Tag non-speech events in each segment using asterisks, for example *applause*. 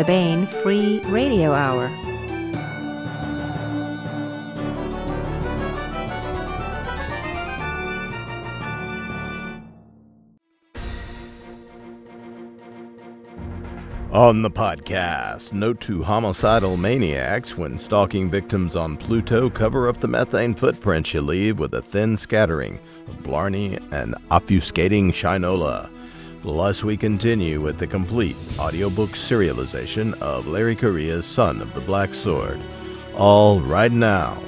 the Baen Free Radio Hour. On the podcast, note to homicidal maniacs when stalking victims on Pluto, cover up the methane footprints you leave with a thin scattering of Blarney and obfuscating Shinola. Plus, we continue with the complete audiobook serialization of Larry Correia's Son of the Black Sword. All right now.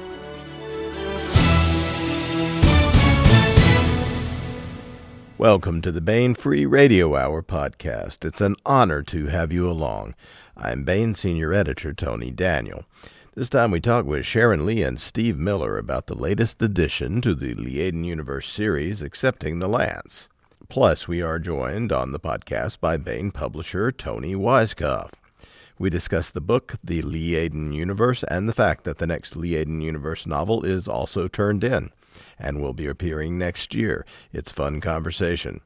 Welcome to the Baen Free Radio Hour podcast. It's an honor to have you along. I'm Baen Senior Editor Tony Daniel. This time we talk with Sharon Lee and Steve Miller about the latest addition to the Liaden Universe series, Accepting the Lance. Plus, we are joined on the podcast by Baen publisher Toni Weisskopf. We discuss the book, The Liaden Universe, and the fact that the next Liaden Universe novel is also turned in and will be appearing next year. It's fun conversation.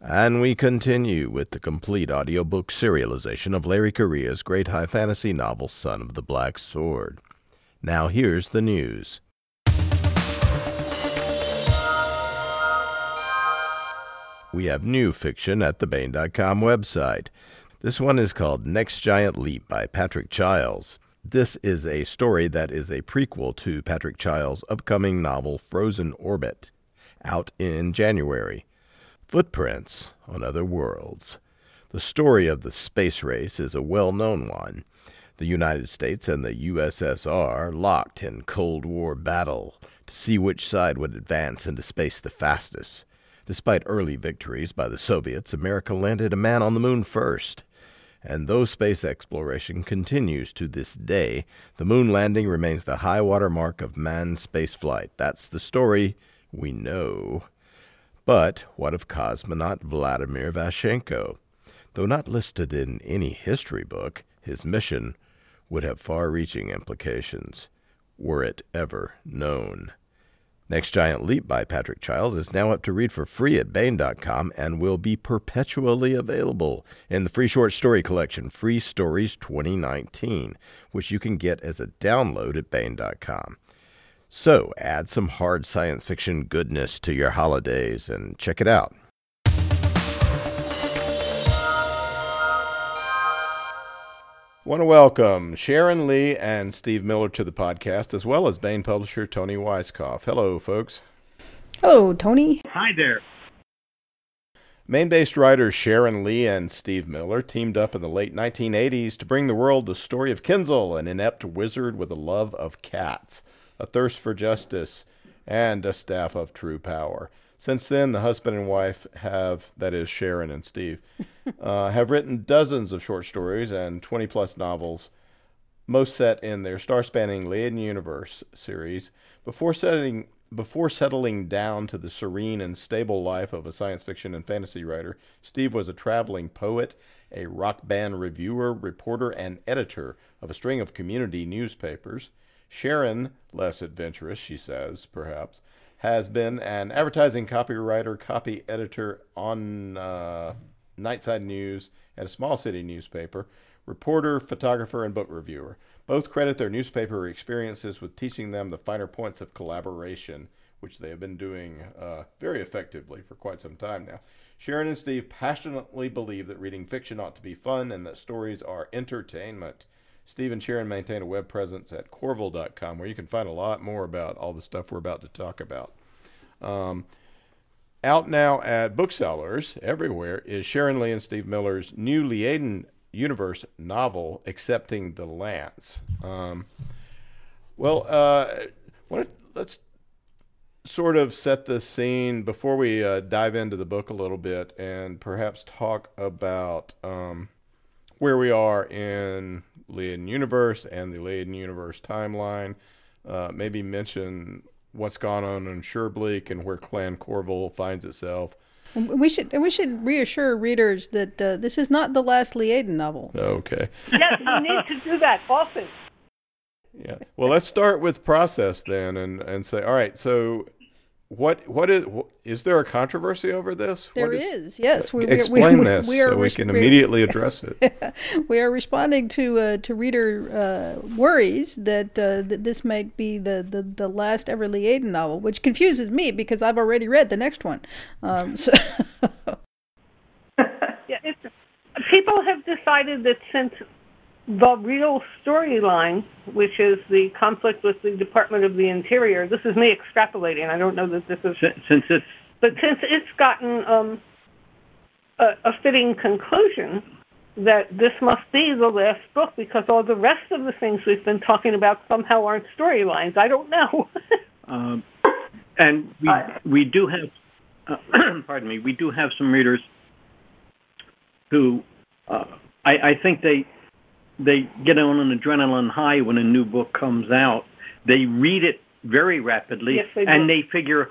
And we continue with the complete audiobook serialization of Larry Correia's great high fantasy novel, Son of the Black Sword. Now here's the news. We have new fiction at the Baen.com website. This one is called Next Giant Leap by Patrick Chiles. This is a story that is a prequel to Patrick Chiles' upcoming novel Frozen Orbit, out in January. Footprints on Other Worlds. The story of the space race is a well known one. The United States and the USSR locked in Cold War battle to see which side would advance into space the fastest. Despite early victories by the Soviets, America landed a man on the moon first. And though space exploration continues to this day, the moon landing remains the high water mark of manned spaceflight. That's the story we know. But what of cosmonaut Vladimir Vashenko? Though not listed in any history book, his mission would have far reaching implications, were it ever known. Next Giant Leap by Patrick Chiles is now up to read for free at Baen.com and will be perpetually available in the free short story collection Free Stories 2019, which you can get as a download at Baen.com. So add some hard science fiction goodness to your holidays and check it out. Want to welcome Sharon Lee and Steve Miller to the podcast, as well as Baen publisher Toni Weisskopf. Hello, folks. Hello, Tony. Hi there. Maine based writers Sharon Lee and Steve Miller teamed up in the late 1980s to bring the world the story of Kinzel, an inept wizard with a love of cats, a thirst for justice, and a staff of true power. Since then, the husband and wife have, that is Sharon and Steve, uh, have written dozens of short stories and 20 plus novels, most set in their star spanning Liaden Universe series, before setting, before settling down to the serene and stable life of a science fiction and fantasy writer, Steve was a traveling poet, a rock band reviewer, reporter, and editor of a string of community newspapers. Sharon, less adventurous, she says, perhaps, has been an advertising copywriter, copy editor on uh, Nightside News at a small city newspaper, reporter, photographer, and book reviewer. Both credit their newspaper experiences with teaching them the finer points of collaboration, which they have been doing uh, very effectively for quite some time now. Sharon and Steve passionately believe that reading fiction ought to be fun and that stories are entertainment. Steve and Sharon maintain a web presence at Korval.com where you can find a lot more about all the stuff we're about to talk about. Um, out now at booksellers everywhere is Sharon Lee and Steve Miller's new Liaden Universe novel, Accepting the Lance. Um, well, uh, let's sort of set the scene before we uh, dive into the book a little bit and perhaps talk about um, where we are in Liaden Universe and the Liaden Universe timeline. Uh, maybe mention what's gone on in Surebleak and where Clan Korval finds itself. We should we should reassure readers that uh, this is not the last Liaden novel. Okay. yes, we need to do that often. Yeah. Well, let's start with process then, and and say, all right. So, what what is wh- is there a controversy over this? There What is, yes. We, we- explain we, this we are so we res- can immediately *laughs* address it. we are responding to uh, to reader uh, worries that uh, that this might be the, the, the last ever Liaden novel, which confuses me because I've already read the next one. Um, so *laughs* *laughs* Yeah, it's, people have decided that since the real storyline, which is the conflict with the Department of the Interior, this is me extrapolating. I don't know that this is, Since it's but since it's gotten um, a, a fitting conclusion, that this must be the last book because all the rest of the things we've been talking about somehow aren't storylines. I don't know. *laughs* Um, and we we do have, uh, *clears throat* pardon me, we do have some readers who uh, I, I think they they get on an adrenaline high when a new book comes out. They read it very rapidly, Yes, they and they figure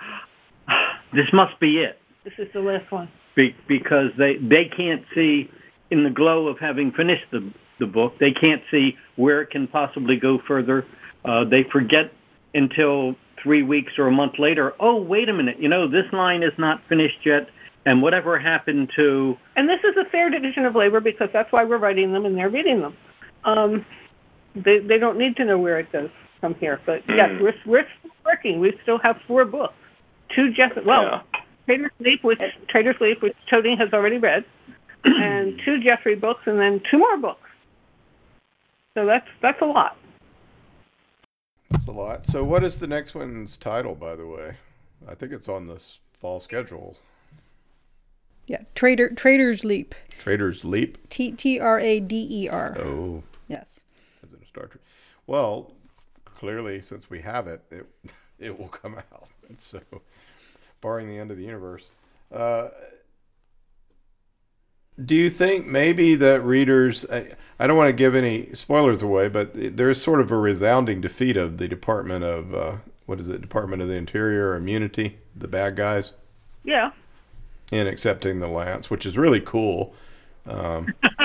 this must be it this is the last one. be, because they they can't see in the glow of having finished the the book. They can't see where it can possibly go further. Uh, they forget until three weeks or a month later. Oh, wait a minute! You know this line is not finished yet, and whatever happened to And this is a fair division of labor because that's why we're writing them and they're reading them. Um, they they don't need to know where it goes from here. But yes, we're we're still working. We still have four books. Two Jeff well, Trader's Leap, which Trader's Leap, which Tony has already read, *clears throat* and two Jeffrey books, and then two more books. So that's that's a lot. That's a lot. So, what is the next one's title, by the way? I think it's on this fall schedule. Yeah, Trader Trader's Leap, Trader's Leap. T T R A D E R. Oh, Yes. as in Star Trek. Well, clearly, since we have it, it *laughs* it will come out. *laughs* So, barring the end of the universe, uh, do you think maybe that readers? I, I don't want to give any spoilers away, but there's sort of a resounding defeat of the Department of uh, what is it? Department of the Interior Immunity, the bad guys, Yeah. In accepting the lance, which is really cool. Um, *laughs*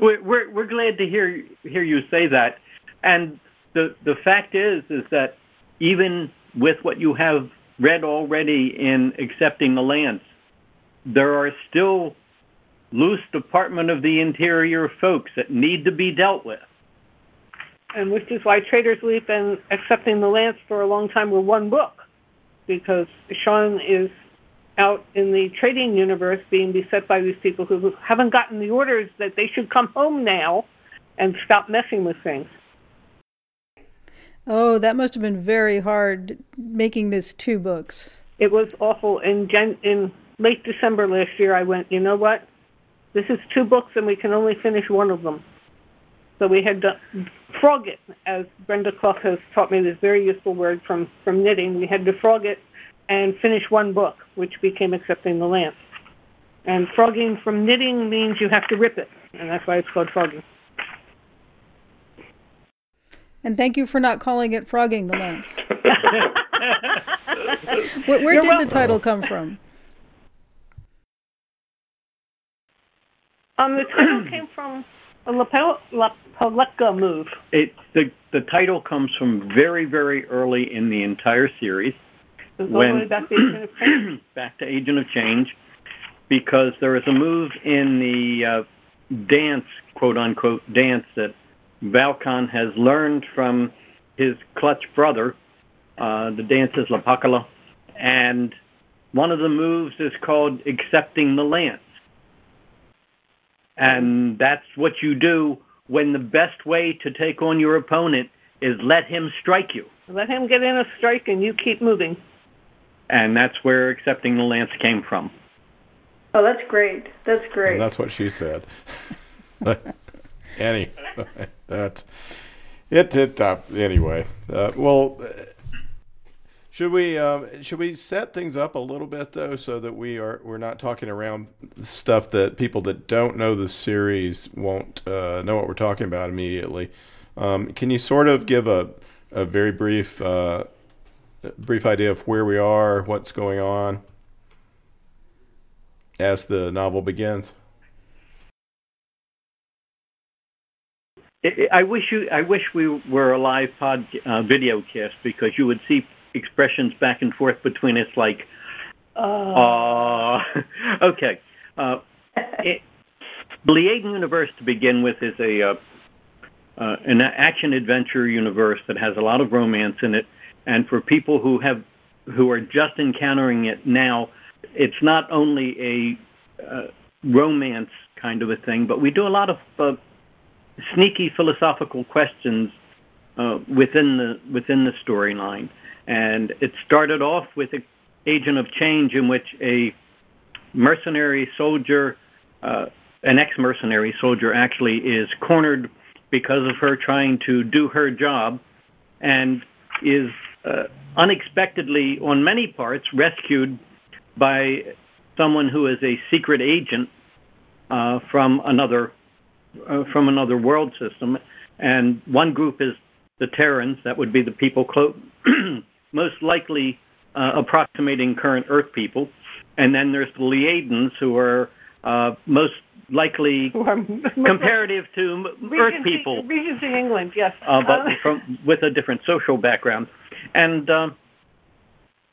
we're, we're we're glad to hear hear you say that. And the the fact is is that even with what you have read already in accepting the lance, there are still loose Department of the Interior folks that need to be dealt with. and which is why Trader's Leap and Accepting the Lance for a long time were one book, because Shan is out in the trading universe being beset by these people who haven't gotten the orders that they should come home now and stop messing with things. Oh, that must have been very hard making this two books. It was awful. In Jan- in late December last year, I went, you know what? This is two books, and we can only finish one of them. So we had to frog it, as Brenda Clough has taught me this very useful word from, from knitting. We had to frog it and finish one book, which became Accepting the Lance. And frogging from knitting means you have to rip it, and that's why it's called frogging. And thank you for not calling it Frogging the Lance. *laughs* *laughs* Where, where did welcome. the title come from? Um, the title came from a lapel, La move. It the the title comes from very very early in the entire series. When- back to Agent of Change. *clears throat* back to Agent of Change because there is a move in the uh, dance, quote unquote, dance that Val Con has learned from his clutch brother. Uh, the dance is La Pacala. And one of the moves is called accepting the lance. And that's what you do when the best way to take on your opponent is let him strike you. Let him get in a strike, and you keep moving. And that's where accepting the lance came from. Oh, that's great. That's great. And that's what she said. *laughs* anyway, *laughs* that's it. It uh, anyway. Uh, well, uh, should we um, should we set things up a little bit though, so that we are we're not talking around stuff that people that don't know the series won't uh, know what we're talking about immediately. Um, can you sort of give a a very brief uh, brief idea of where we are, what's going on, as the novel begins? I- wish you. I wish we were a live pod uh, video cast because you would see expressions back and forth between us, like, Uh, uh, *laughs* okay. Uh, it, universe, to begin with, is a uh, uh, an action adventure universe that has a lot of romance in it. And for people who have who are just encountering it now, it's not only a uh, romance kind of a thing, but we do a lot of uh, sneaky philosophical questions uh, within the within the storyline. And it started off with an Agent of Change, in which a mercenary soldier, uh, an ex-mercenary soldier, actually is cornered because of her trying to do her job, and is uh, unexpectedly, on many parts, rescued by someone who is a secret agent uh, from another uh, from another world system. And one group is the Terrans, that would be the people clo- *clears throat* most likely uh, approximating current Earth people. And then there's the Liadens, who are uh, most likely *laughs* *laughs* comparative to Earth people, Regency England, yes. uh, but Uh, from with a different social background. And um,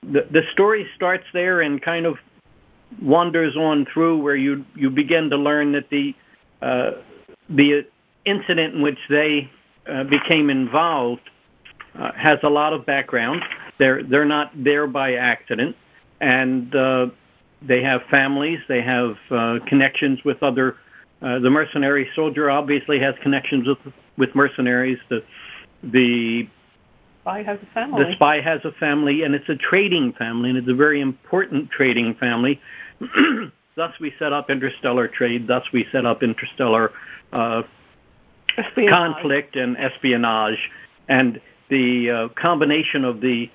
the the story starts there and kind of wanders on through where you you begin to learn that the uh, the incident in which they uh, became involved uh, has a lot of background. They're they're not there by accident, and uh, they have families. They have uh, connections with other. Uh, the mercenary soldier obviously has connections with with mercenaries. The the Spy has a family. the spy has a family, and it's a trading family, and it's a very important trading family. *clears throat* thus, we set up interstellar trade. Thus, we set up interstellar uh, conflict and espionage, and the uh, combination of the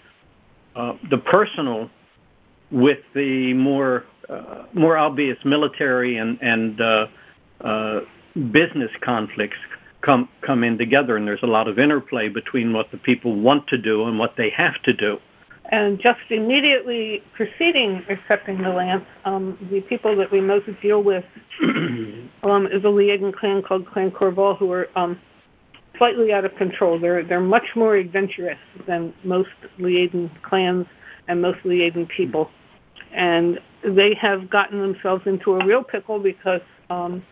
the personal with the more uh, more obvious military and and uh, uh, business conflicts come come in together, and there's a lot of interplay between what the people want to do and what they have to do. And just immediately preceding accepting the lance, um, the people that we most deal with *clears throat* um, is a Liaden clan called Clan Korval, who are um, slightly out of control. They're they're much more adventurous than most Liaden clans and most Liaden people, and they have gotten themselves into a real pickle because um,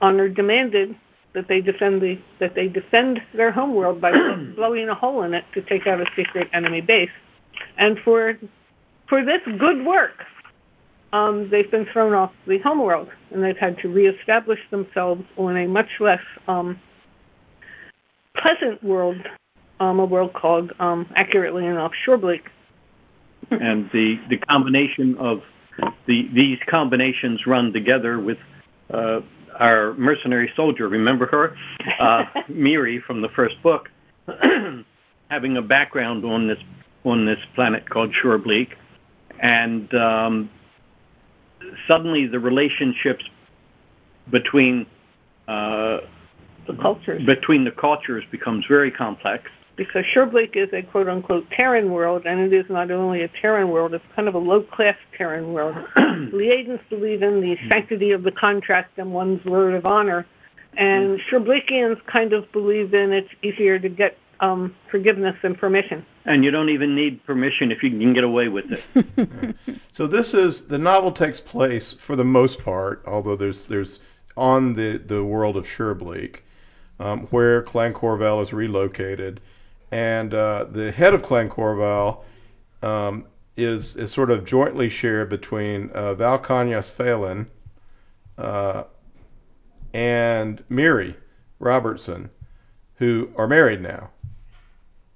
honor demanded that they defend the that they defend their homeworld by *coughs* blowing a hole in it to take out a secret enemy base. And for for this good work, um, they've been thrown off the homeworld, and they've had to reestablish themselves on a much less um, pleasant world, um, a world called, um, accurately enough, Surebleak. and the the combination of the these combinations run together with uh, our mercenary soldier. Remember her, uh, *laughs* Miri from the first book, *clears throat* having a background on this on this planet called Surebleak, and um, suddenly the relationships between uh, The cultures. between the cultures becomes very complex. because Surebleak is a quote unquote Terran world, and it is not only a Terran world, it's kind of a low class Terran world. *clears throat* Liadens believe in the sanctity of the contract and one's word of honor, and Surebleakians kind of believe in it's easier to get um, forgiveness than permission. And you don't even need permission if you can get away with it. *laughs* So this is the novel takes place for the most part, although there's there's on the the world of Surebleak, um, where Clan Korval is relocated, and uh, the head of Clan Korval um, is is sort of jointly shared between uh, Val Phelan uh, and Miri Robertson, who are married now.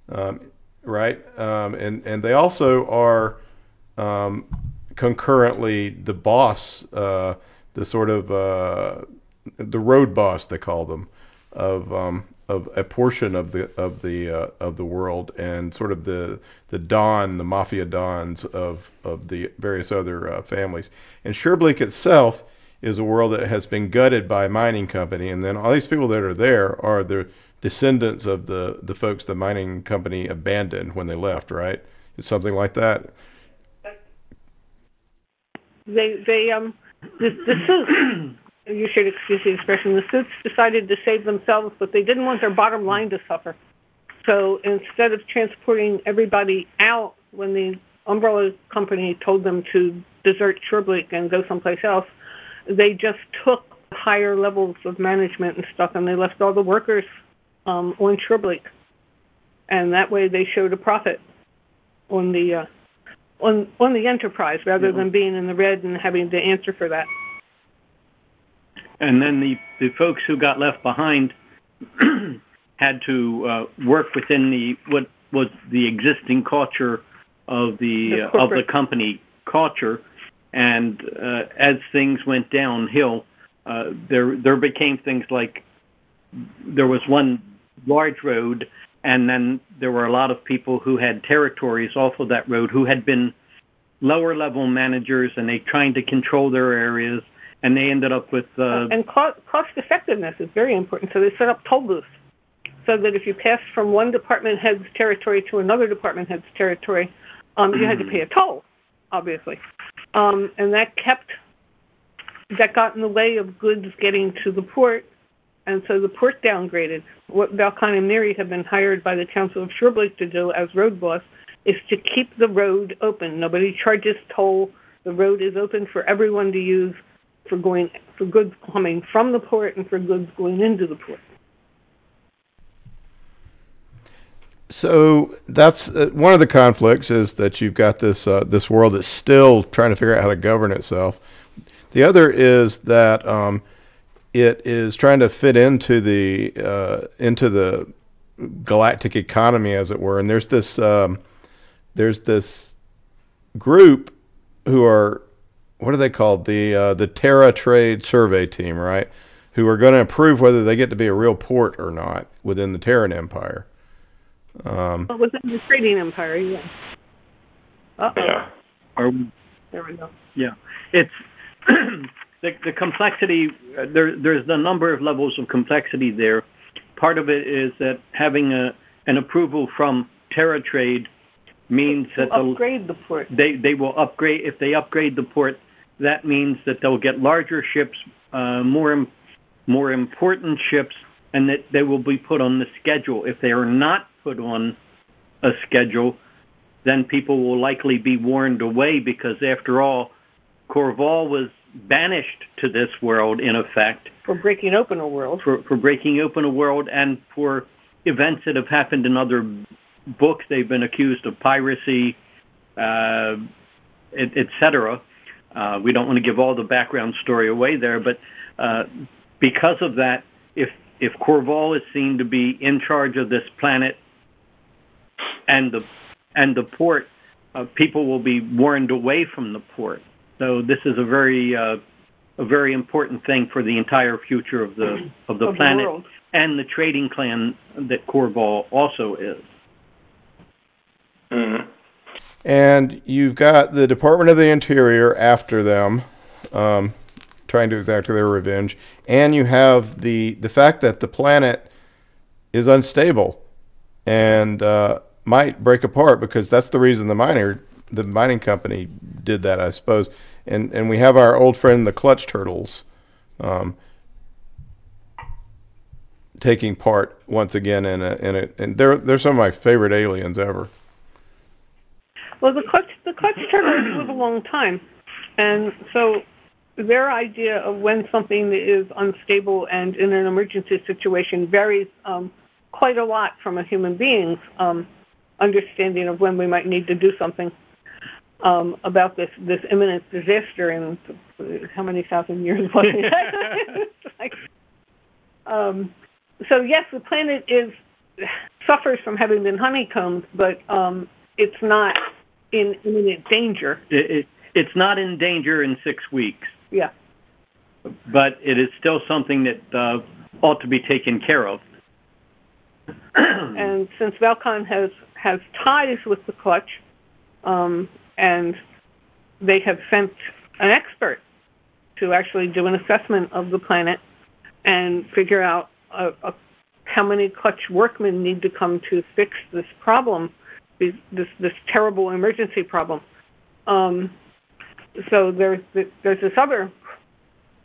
Um, right, um, and and they also are um, concurrently the boss, uh, the sort of uh, the road boss they call them of um, of a portion of the of the uh, of the world, and sort of the the don, the mafia dons of of the various other uh, families. And Surebleak itself is a world that has been gutted by a mining company, and then all these people that are there are the descendants of the the folks the mining company abandoned when they left. Right? It's something like that. They they um the, the suits. You should excuse the expression. The suits decided to save themselves, but they didn't want their bottom line to suffer. So instead of transporting everybody out when the umbrella company told them to desert Surebleak and go someplace else, they just took higher levels of management and stuff and they left all the workers um, on Surebleak. And that way they showed a profit on the uh, on on the enterprise rather than being in the red and having to answer for that. And then the the folks who got left behind *clears throat* had to uh, work within the what was the existing culture of the, The uh, of the company culture, and uh, as things went downhill, uh, there there became things like there was one large road, and then there were a lot of people who had territories off of that road who had been lower level managers, and they trying to control their areas, and they ended up with uh, and cost, cost effectiveness is very important. So they set up toll booths so that if you passed from one department head's territory to another department head's territory, um, you had to pay a toll, obviously, um, and that kept that got in the way of goods getting to the port, and so the port downgraded. What Val Con and Miri have been hired by the Council of Surebleak to do as road boss is to keep the road open. Nobody charges toll. The road is open for everyone to use for going for goods coming from the port and for goods going into the port. So that's uh, one of the conflicts is that you've got this uh, this world that's still trying to figure out how to govern itself. The other is that um, it is trying to fit into the uh, into the galactic economy, as it were. And there's this um, there's this group who are what are they called the uh, the Terra Trade Survey Team, right? Who are going to approve whether they get to be a real port or not within the Terran Empire. But within the trading empire, yeah. Uh oh. Yeah. or There we go. Yeah, it's *clears throat* the the complexity. Uh, there, there's a number of levels of complexity there. Part of it is that having a an approval from TerraTrade means that they'll- upgrade the port. they they will upgrade if they upgrade the port. That means that they'll get larger ships, uh, more im- more important ships, and that they will be put on the schedule. If they are not put on a schedule, then people will likely be warned away because, after all, Korval was banished to this world in effect for breaking open a world. for, for breaking open a world and for events that have happened in other books. They've been accused of piracy, uh, et, et cetera. Uh, we don't want to give all the background story away there, but uh, because of that, if if Korval is seen to be in charge of this planet and the and the port, uh, people will be warned away from the port. So this is a very uh, a very important thing for the entire future of the of the Of planet world. and the trading clan that Korval also is. hmm And you've got the Department of the Interior after them, um, trying to exact their revenge, and you have the the fact that the planet is unstable and uh, might break apart because that's the reason the miner the mining company did that, I suppose. And and we have our old friend the Clutch Turtles. Um, taking part once again in a in a and they're they're some of my favorite aliens ever. Well, the clutch the clutch turtles *clears throat* live a long time, and so their idea of when something is unstable and in an emergency situation varies um, quite a lot from a human being's um, understanding of when we might need to do something um, about this this imminent disaster in how many thousand years was it? *laughs* Like, um, so yes, the planet is suffers from having been honeycombed, but um, it's not in imminent danger. It, it, it's not in danger in six weeks, Yeah. but it is still something that uh, ought to be taken care of. And since Val Con has has ties with the clutch, um, and they have sent an expert to actually do an assessment of the planet and figure out uh, uh, how many clutch workmen need to come to fix this problem, this this, terrible emergency problem. Um, so there's there's this other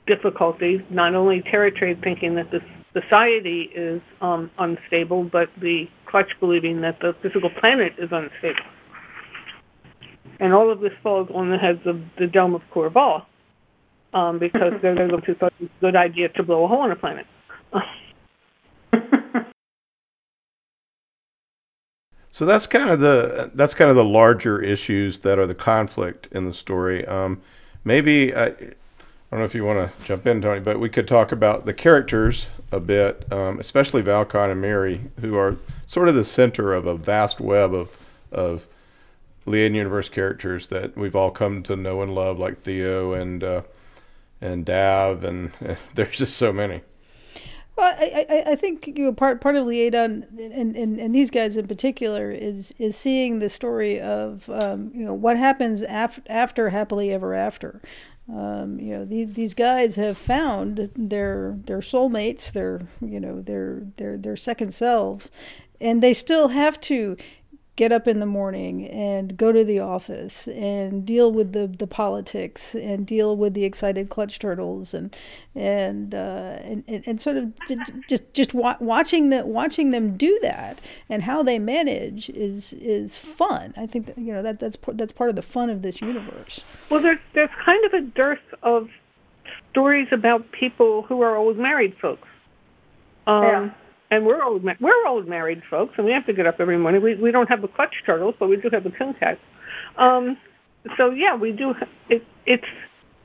difficulty. Not only TerraTrade thinking that this society is um, unstable, but the Clutch believing that the physical planet is unstable. And all of this falls on the heads of the Delm of Korval, um, because *laughs* they're the ones who thought it was a good idea to blow a hole in a planet. *laughs* So that's kind of the that's kind of the larger issues that are the conflict in the story. Um, maybe I, I don't know if you want to jump in, Tony, but we could talk about the characters a bit, um, especially Val Con and Miri, who are sort of the center of a vast web of of Liaden universe characters that we've all come to know and love, like Theo and uh, and Dav, and uh, *laughs* there's just so many. Well, I, I, I think you know, part part of Liaden and, and, and these guys in particular is is seeing the story of um, you know what happens after after happily ever after. Um, you know these these guys have found their their soulmates, their you know their their their second selves, and they still have to get up in the morning and go to the office and deal with the, the politics and deal with the excited clutch turtles and and uh, and, and, sort of just just watching the watching them do that and how they manage is is fun. I think that, you know that that's that's part of the fun of this universe. Well, there's there's kind of a dearth of stories about people who are old married folks. Um, yeah and we're old we're old married folks, and we have to get up every morning. We we don't have the clutch turtles, but we do have the coon cats. Um, so yeah, we do. It, it's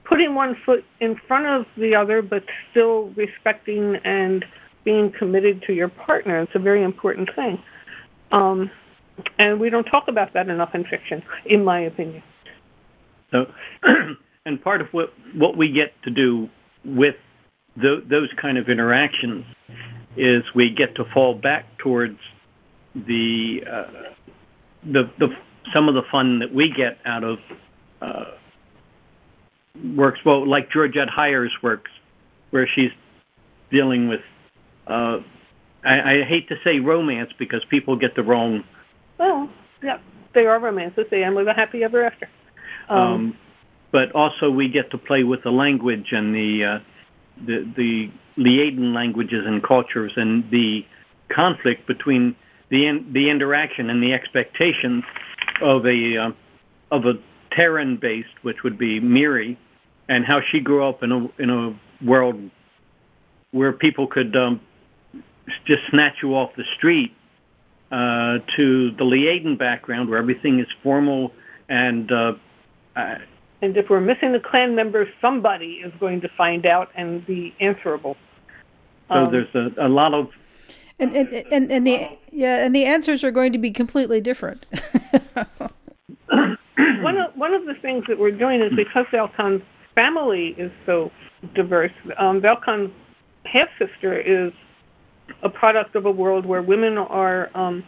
putting one foot in front of the other, but still respecting and being committed to your partner. It's a very important thing, um, and we don't talk about that enough in fiction, in my opinion. So, *clears throat* and part of what what we get to do with the, those kind of interactions is we get to fall back towards the uh, the the some of the fun that we get out of uh, works. Well like Georgette Heyer's works where she's dealing with uh, I, I hate to say romance because people get the wrong well yeah they are romances. They end with a happy ever after. Um, um, but also we get to play with the language and the uh, the the Liaden languages and cultures and the conflict between the in, the interaction and the expectations of a uh, of a Terran based, which would be Miri, and how she grew up in a in a world where people could um, just snatch you off the street, uh, to the Liaden background where everything is formal and uh, uh and if we're missing a clan member, somebody is going to find out and be answerable. So um, there's a, a lot of and, and and and the yeah, and the answers are going to be completely different. *coughs* one of one of the things that we're doing is because Val Con's family is so diverse. Um, Val Con's half sister is a product of a world where women are um,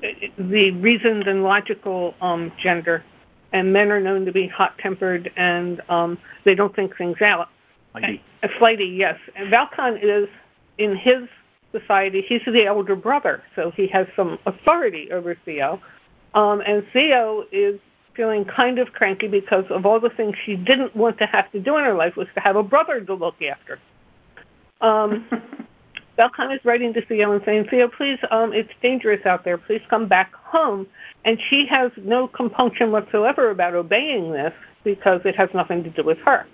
the reasoned and logical um, gender, and men are known to be hot tempered and um, they don't think things out. Flighty. Flighty, yes. And Val Con is in his society. He's the elder brother, so he has some authority over Theo. Um, and Theo is feeling kind of cranky because of all the things she didn't want to have to do in her life was to have a brother to look after. Um, *laughs* Val Con is writing to Theo and saying, Theo, please, um, it's dangerous out there. Please come back home. And she has no compunction whatsoever about obeying this because it has nothing to do with her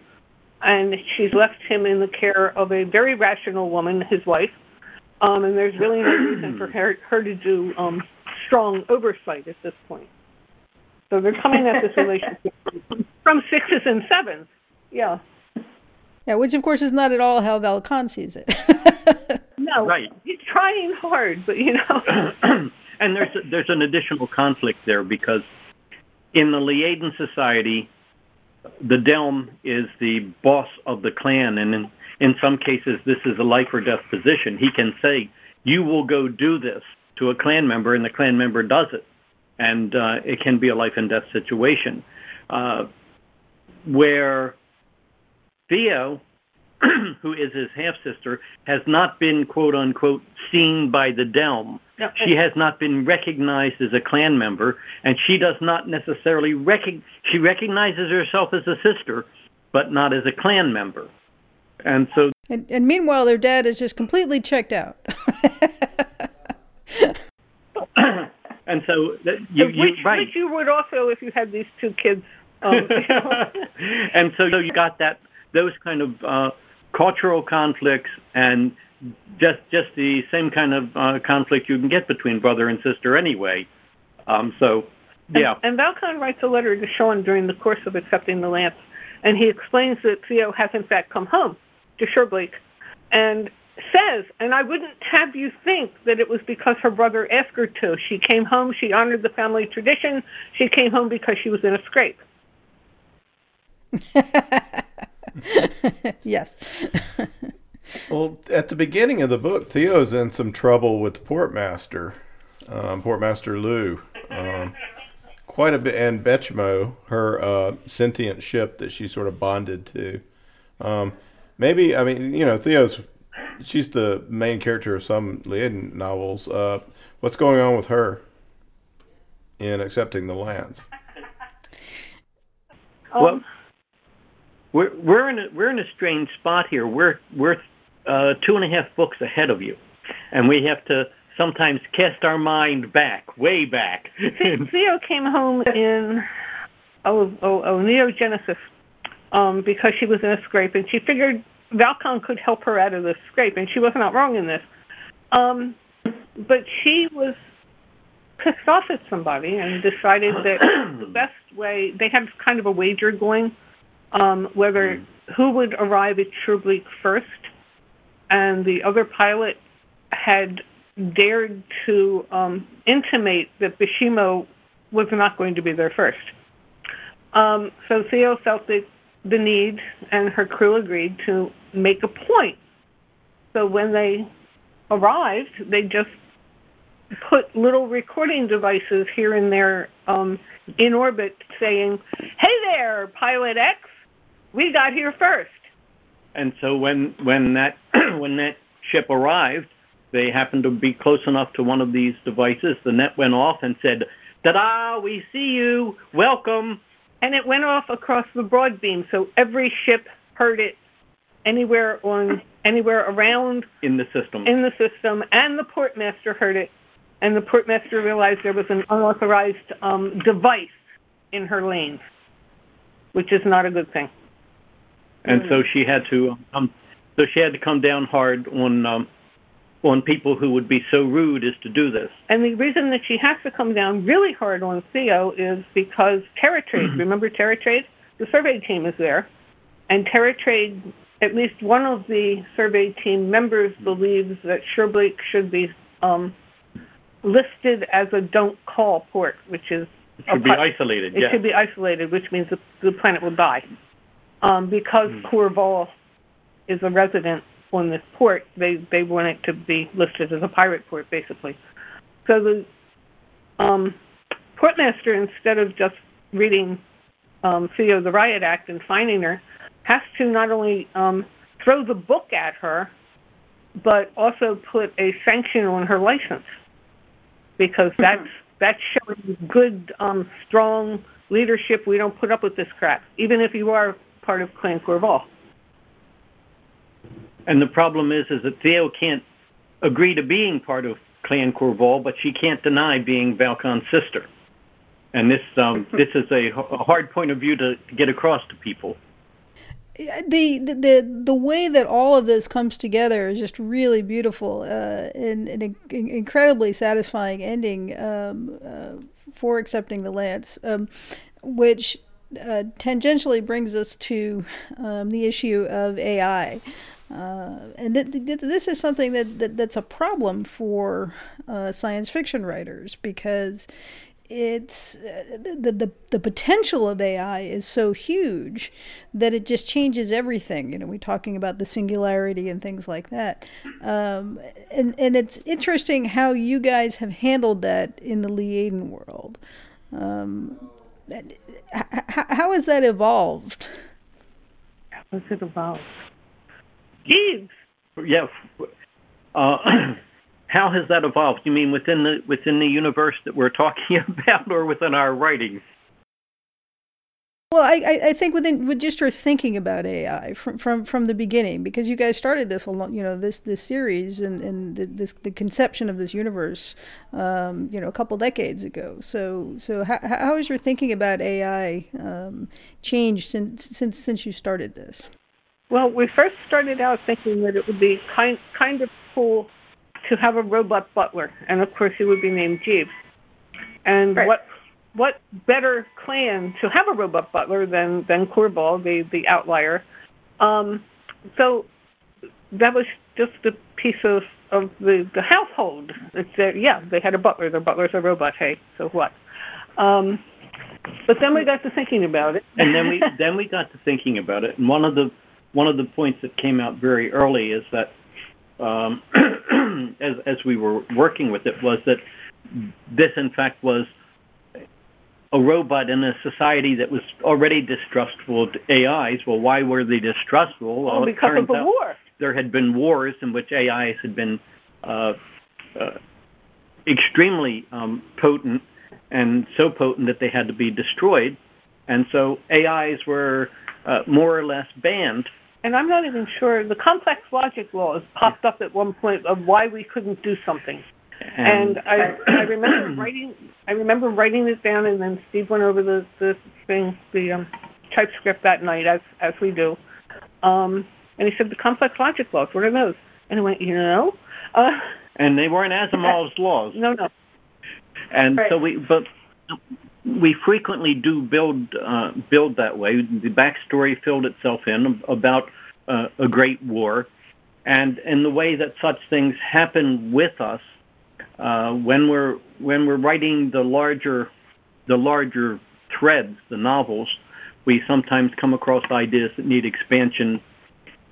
and she's left him in the care of a very rational woman, his wife. Um, and there's really no reason for her, her to do um, strong oversight at this point. So they're coming at this relationship *laughs* from sixes and sevens. Yeah. Yeah, which of course is not at all how Val Con sees it. *laughs* no, right. He's trying hard, but you know. *clears throat* and there's a, there's an additional conflict there because in the Liaden society, the Delm is the boss of the clan, and in, in some cases, this is a life or death position. He can say, "You will go do this" to a clan member, and the clan member does it, and uh, it can be a life and death situation. Uh, where Theo *clears throat* who is his half sister, has not been quote unquote seen by the Delm. No, she has not been recognized as a clan member, and she does not necessarily recognize. She recognizes herself as a sister, but not as a clan member. And so, And, and meanwhile, their dad is just completely checked out. *laughs* *clears throat* and so that you, which, you right. which you would also if you had these two kids. Um, *laughs* and so you got that those kind of uh, cultural conflicts and just just the same kind of uh, conflict you can get between brother and sister anyway. Um, so yeah. And, and Val Con writes a letter to Shan during the course of accepting the lance, and he explains that Theo has in fact come home to Surebleak, and says, and I wouldn't have you think that it was because her brother asked her to. She came home, she honored the family tradition, she came home because she was in a scrape. *laughs* yes. well, at the beginning of the book, Theo's in some trouble with the Portmaster, um, Portmaster Lou. Um, quite a bit, and Bechimo, her uh, sentient ship that she sort of bonded to. Um, maybe, I mean, you know, Theo's she's the main character of some Liaden novels. Uh, what's going on with her in accepting the lance? Well, we're we're in a we're in a strange spot here. We're we're uh, two and a half books ahead of you, and we have to sometimes cast our mind back, way back. *laughs* Theo came home in oh oh oh Neogenesis um, because she was in a scrape, and she figured Val Con could help her out of this scrape, and she was not wrong in this. Um, but she was pissed off at somebody and decided that the *clears throat* best way they had kind of a wager going um, whether mm. who would arrive at Surebleak first, and the other pilot had dared to um, intimate that Bechimo was not going to be there first. Um, so Theo felt that the need, and her crew agreed to make a point. So when they arrived, they just put little recording devices here and there um, in orbit saying, "Hey there, Pilot X, we got here first. And so when when that *clears throat* when that ship arrived, they happened to be close enough to one of these devices. The net went off and said, "Ta-da! We see you. Welcome." And it went off across the broad beam, so every ship heard it anywhere on anywhere around in the system. In the system, and the portmaster heard it, and the portmaster realized there was an unauthorized um, device in her lanes, which is not a good thing. And so she had to um, so she had to come down hard on um, on people who would be so rude as to do this. And the reason that she has to come down really hard on Theo is because TerraTrade, remember TerraTrade? The survey team is there. And TerraTrade, at least one of the survey team members believes that Surebleak should be um, listed as a don't call port, which is. It should be isolated, It yeah. should be isolated, which means the, the planet will die. Um, because mm. Korval is a resident on this port, they they want it to be listed as a pirate port, basically. So the um, portmaster, instead of just reading um, Theo the Riot Act and finding her, has to not only um, throw the book at her, but also put a sanction on her license because that's that's showing good, um, strong leadership. We don't put up with this crap, even if you are part of Clan Korval. And the problem is, is that Theo can't agree to being part of Clan Korval, but she can't deny being Val Con's sister. And this um, this is a, a, hard point of view to, to get across to people. The, the the way that all of this comes together is just really beautiful uh, and an incredibly satisfying ending um, uh, for accepting the lance, um, which uh, tangentially brings us to um, the issue of AI. Uh, and th- th- this is something that, that, that's a problem for uh, science fiction writers because it's uh, the, the the potential of AI is so huge that it just changes everything. You know, we're talking about the singularity and things like that. Um, and and it's interesting how you guys have handled that in the Liaden world. Um, how, how has that evolved? How has it evolved? Jeeves. Yeah. Uh, *clears throat* how has that evolved? You mean within the within the universe that we're talking *laughs* about, or within our writings? Well, I, I think within with just your thinking about AI from from, from the beginning, because you guys started this along, you know, this this series and and the, this the conception of this universe, um, you know, a couple decades ago. So so how how has your thinking about AI um, changed since since since you started this? Well, we first started out thinking that it would be kind kind of cool to have a robot butler, and of course he would be named Jeeves. And Right. what what better clan to have a robot butler than than Korval, the the outlier? Um, so that was just a piece of of the the household. It's uh, yeah, they had a butler. Their butler's a robot. Hey, so what? Um, but then we got to thinking about it, and then we *laughs* then we got to thinking about it, and one of the one of the points that came out very early is that um, *clears throat* as as we were working with it was that this in fact was a robot in a society that was already distrustful of AIs. Well, why were they distrustful? Well, well, because of the war. there had been wars in which AIs had been uh, uh, extremely um, potent and so potent that they had to be destroyed. And so AIs were uh, more or less banned. And I'm not even sure the complex logic laws popped up at one point of why we couldn't do something. And, I I *coughs* remember writing I remember writing it down and then Steve went over the the thing the um typescript that night as as we do. Um and he said the complex logic laws, what are those? And I went, you know? Uh and they weren't Asimov's *laughs* laws. no no. And Right. so we, but we frequently do build uh, build that way. The backstory filled itself in about uh, a great war, and in the way that such things happen with us uh, when we're when we're writing the larger the larger threads, the novels, we sometimes come across ideas that need expansion,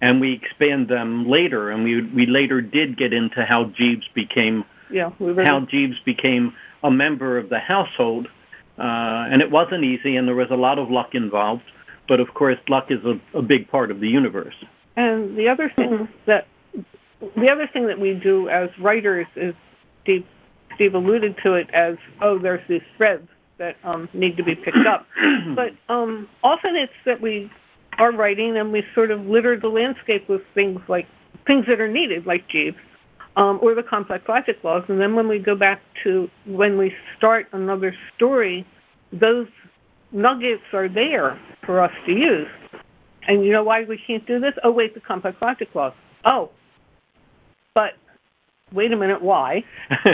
and we expand them later. And we we later did get into how Jeeves became Yeah, how Jeeves became a member of the household. Uh, and it wasn't easy, and there was a lot of luck involved. But of course, luck is a, a big part of the universe. And the other thing that the other thing that we do as writers is Steve Steve alluded to it as oh there's these threads that um, need to be picked up, *coughs* but um, often it's that we are writing and we sort of litter the landscape with things like things that are needed like Jeeves um, or the complex logic laws, and then when we go back to when we start another story, those nuggets are there for us to use. And you know why we can't do this? Oh, wait, the complex logic laws. Oh, but wait a minute, why? *laughs*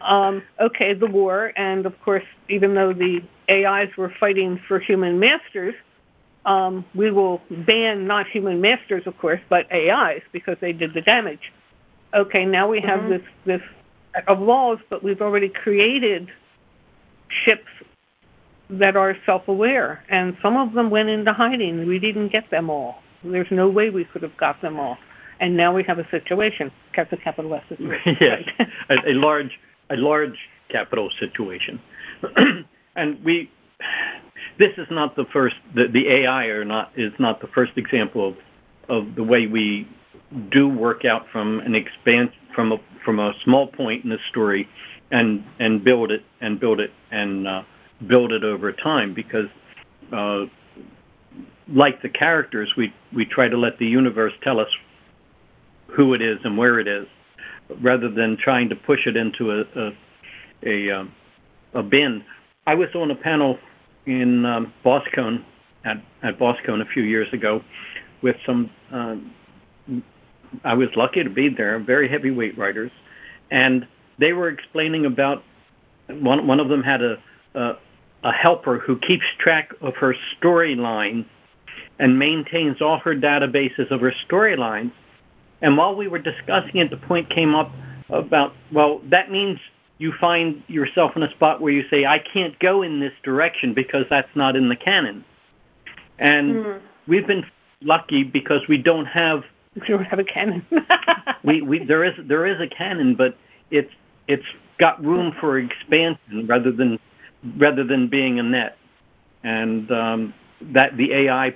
Um, okay, the war, and of course, even though the AIs were fighting for human masters, um, we will ban not human masters, of course, but AIs because they did the damage. Okay, now we have this this of laws, but we've already created ships that are self-aware, and some of them went into hiding. We didn't get them all. There's no way we could have got them all, and now we have a situation. Capital capital S. is *laughs* yes, right. a, a large a large capital situation, *clears throat* and we. This is not the first. The, the AI or not is not the first example of of the way we do work out from an expand from a from a small point in the story, and and build it and build it and uh, build it over time because. Uh, like the characters, we we try to let the universe tell us who it is and where it is, rather than trying to push it into a a a, um, a bin. I was on a panel in um, at at Boscone a few years ago with some. Um, I was lucky to be there, very heavyweight writers, and they were explaining about one. One of them had a a, a helper who keeps track of her storyline and maintains all her databases of her storylines. And while we were discussing it, the point came up about, well, that means you find yourself in a spot where you say, I can't go in this direction because that's not in the canon. And Mhm. we've been lucky because we don't have *laughs* We don't have a canon. *laughs* we, we there is there is a canon, but it's it's got room for expansion rather than rather than being a net. And um, that the AI,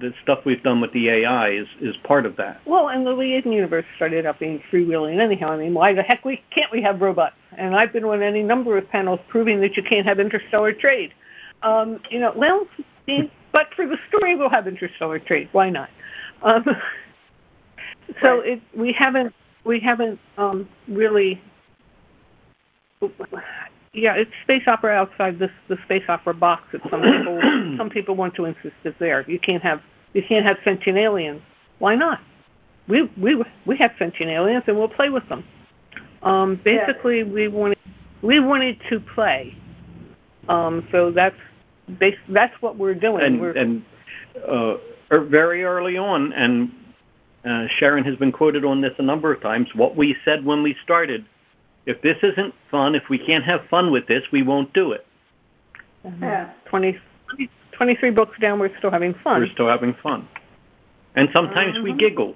the stuff we've done with the AI is is part of that. well, and the Liaden universe started out being freewheeling anyhow. I mean, why the heck we can't we have robots? And I've been on any number of panels proving that you can't have interstellar trade. Um, you know, well, 15, but for the story, we'll have interstellar trade. Why not? Um, *laughs* so Right. it we haven't we haven't um, really. Yeah, it's space opera outside this the space opera box that some people *clears throat* some people want to insist is there. You can't have you can't have sentient aliens. Why not? We we we have sentient aliens and we'll play with them. Um, Yeah. basically, we wanted we wanted to play. Um, so that's bas- that's what we're doing. and we're, and uh, er, very early on, and uh, Sharon has been quoted on this a number of times. What we said when we started: if this isn't fun, if we can't have fun with this, we won't do it. Mm-hmm. Yeah. 20, 23 books down, we're still having fun. We're still having fun, and sometimes we mm-hmm. giggle,